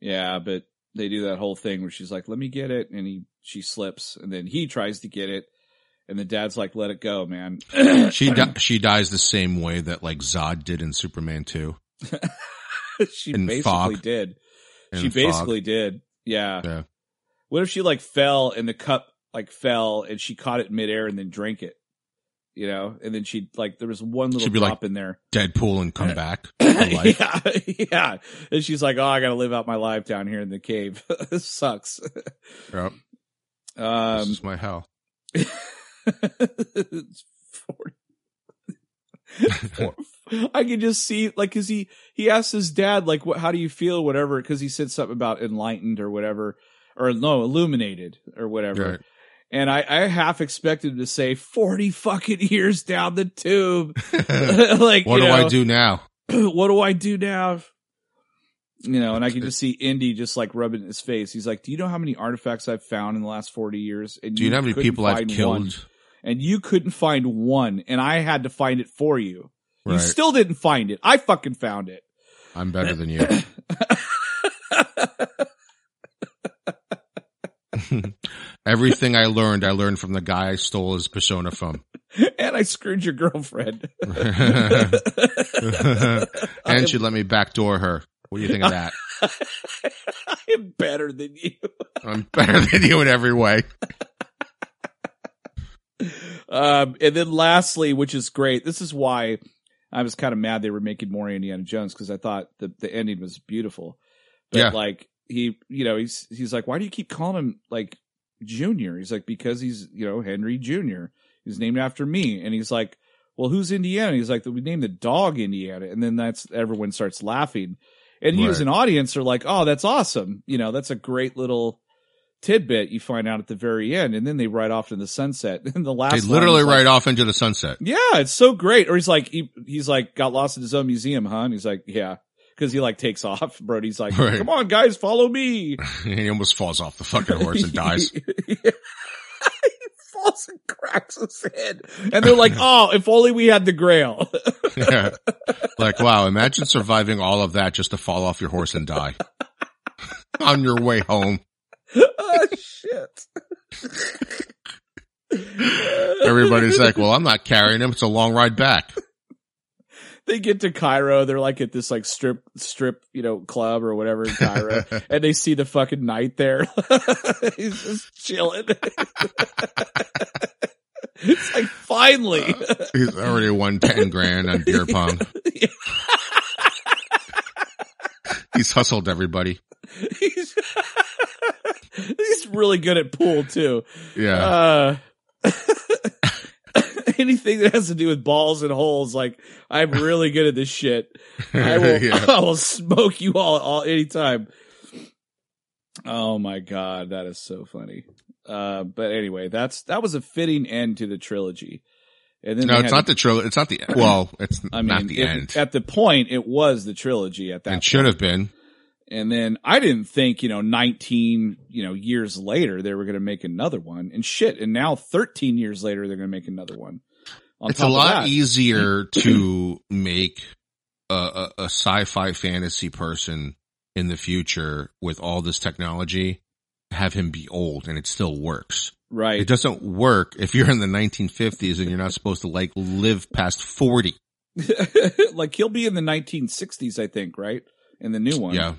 Yeah, but they do that whole thing where she's like, "Let me get it," and he she slips, and then he tries to get it, and the dad's like, "Let it go, man." She di- she dies the same way that like Zod did in Superman 2. she In basically fog. did. in she Fog. basically did. Yeah. Yeah. What if she like fell and the cup like fell and she caught it midair and then drank it? You know, and then she like there was one little She'd be like- drop in there. Deadpool and come back. yeah, yeah. And she's like, "Oh, I got to live out my life down here in the cave. this sucks." Yep. Um, this is my hell. it's 40. I can just see, like, cause he, he asked his dad, like, what, how do you feel, whatever, cause he said something about enlightened or whatever, or no, illuminated or whatever. Right. And I, I half expected him to say 40 fucking years down the tube. like, what you do know, I do now? what do I do now? You know, and I can just see Indy just like rubbing his face. He's like, "Do you know how many artifacts I've found in the last forty years?" And Do you know how many people I've killed? one. And you couldn't find one, and I had to find it for you. You still didn't find it. I fucking found it. I'm better than you. Everything I learned, I learned from the guy I stole his persona from. and I screwed your girlfriend. and she let me backdoor her. What do you think of that? I am better than you. I'm better than you in every way. Um, and then lastly, which is great, this is why I was kind of mad they were making more Indiana Jones because I thought the the ending was beautiful. But Yeah. like he, you know, he's he's like, why do you keep calling him like Junior? He's like, because he's you know Henry Junior. He's named after me, and he's like, well, who's Indiana? He's like, we named the dog Indiana, and then that's everyone starts laughing, and you as an audience are like, oh, that's awesome. You know, that's a great little tidbit you find out at the very end, and then they ride off to the sunset. And the last They literally is like, ride off into the sunset. yeah, it's so great. Or he's like, he, he's like, got lost in his own museum, huh? And he's like, yeah. Cause he like takes off. Brody's like, Right. come on guys, follow me. he almost falls off the fucking horse and dies. he falls and cracks his head. And they're like, oh, if only we had the grail. Yeah. Like, wow, imagine surviving all of that just to fall off your horse and die. On your way home. Shit. Everybody's like, well, I'm not carrying him. It's a long ride back. they get to Cairo. They're like at this like strip, strip, you know, club or whatever in Cairo. and they see the fucking knight there. He's just chilling. it's like finally. Uh, he's already won 10 grand on beer pong. He's hustled everybody. he's, he's really good at pool too. Yeah. Uh, anything that has to do with balls and holes, like I'm really good at this shit. I will, Yeah. I will smoke you all, all anytime. Oh my god, that is so funny. Uh, but anyway, that's that was a fitting end to the trilogy. And then No, it's not the trilogy. It's not the, well, it's I mean, not the it- end. At the point, it was the trilogy at that. It should have been. And then I didn't think, you know, 19, you know, years later they were going to make another one. And shit, and now 13 years later they're going to make another one. On It's a lot that. easier to make a, a, a sci-fi fantasy person in the future with all this technology, have him be old and it still works. right? It doesn't work if you're in the 1950s and you're not supposed to like live past 40. like he'll be in the 1960s, I think, right? In the new one. Yeah.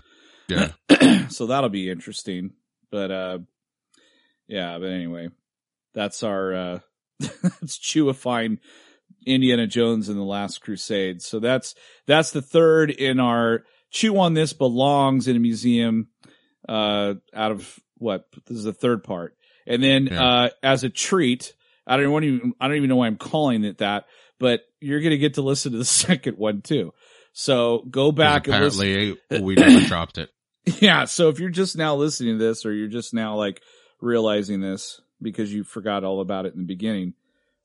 Yeah. so that'll be interesting. But uh yeah, but anyway, that's our uh that's chewifying Indiana Jones and the Last Crusade. So that's that's the third in our chew on this belongs in a museum uh out of what this is the third part. And then Yeah. uh as a treat, I don't even I don't even know why I'm calling it that, but you're gonna get to listen to the second one too. So go back. Apparently we never dropped it. Yeah. So if you're just now listening to this or you're just now like realizing this because you forgot all about it in the beginning,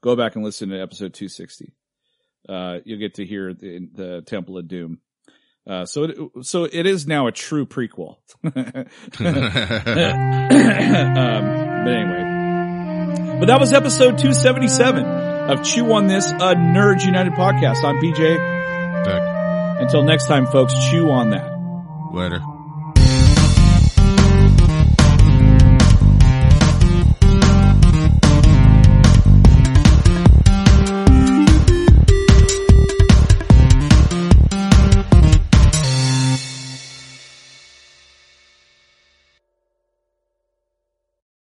go back and listen to episode 260. uh, you'll get to hear the, the Temple of Doom. Uh, so it, so it is now a true prequel. um, but anyway, but that was episode 277 of Chew on This, a Nerds United podcast. I'm BJ. Back. Until next time, folks, chew on that. Later.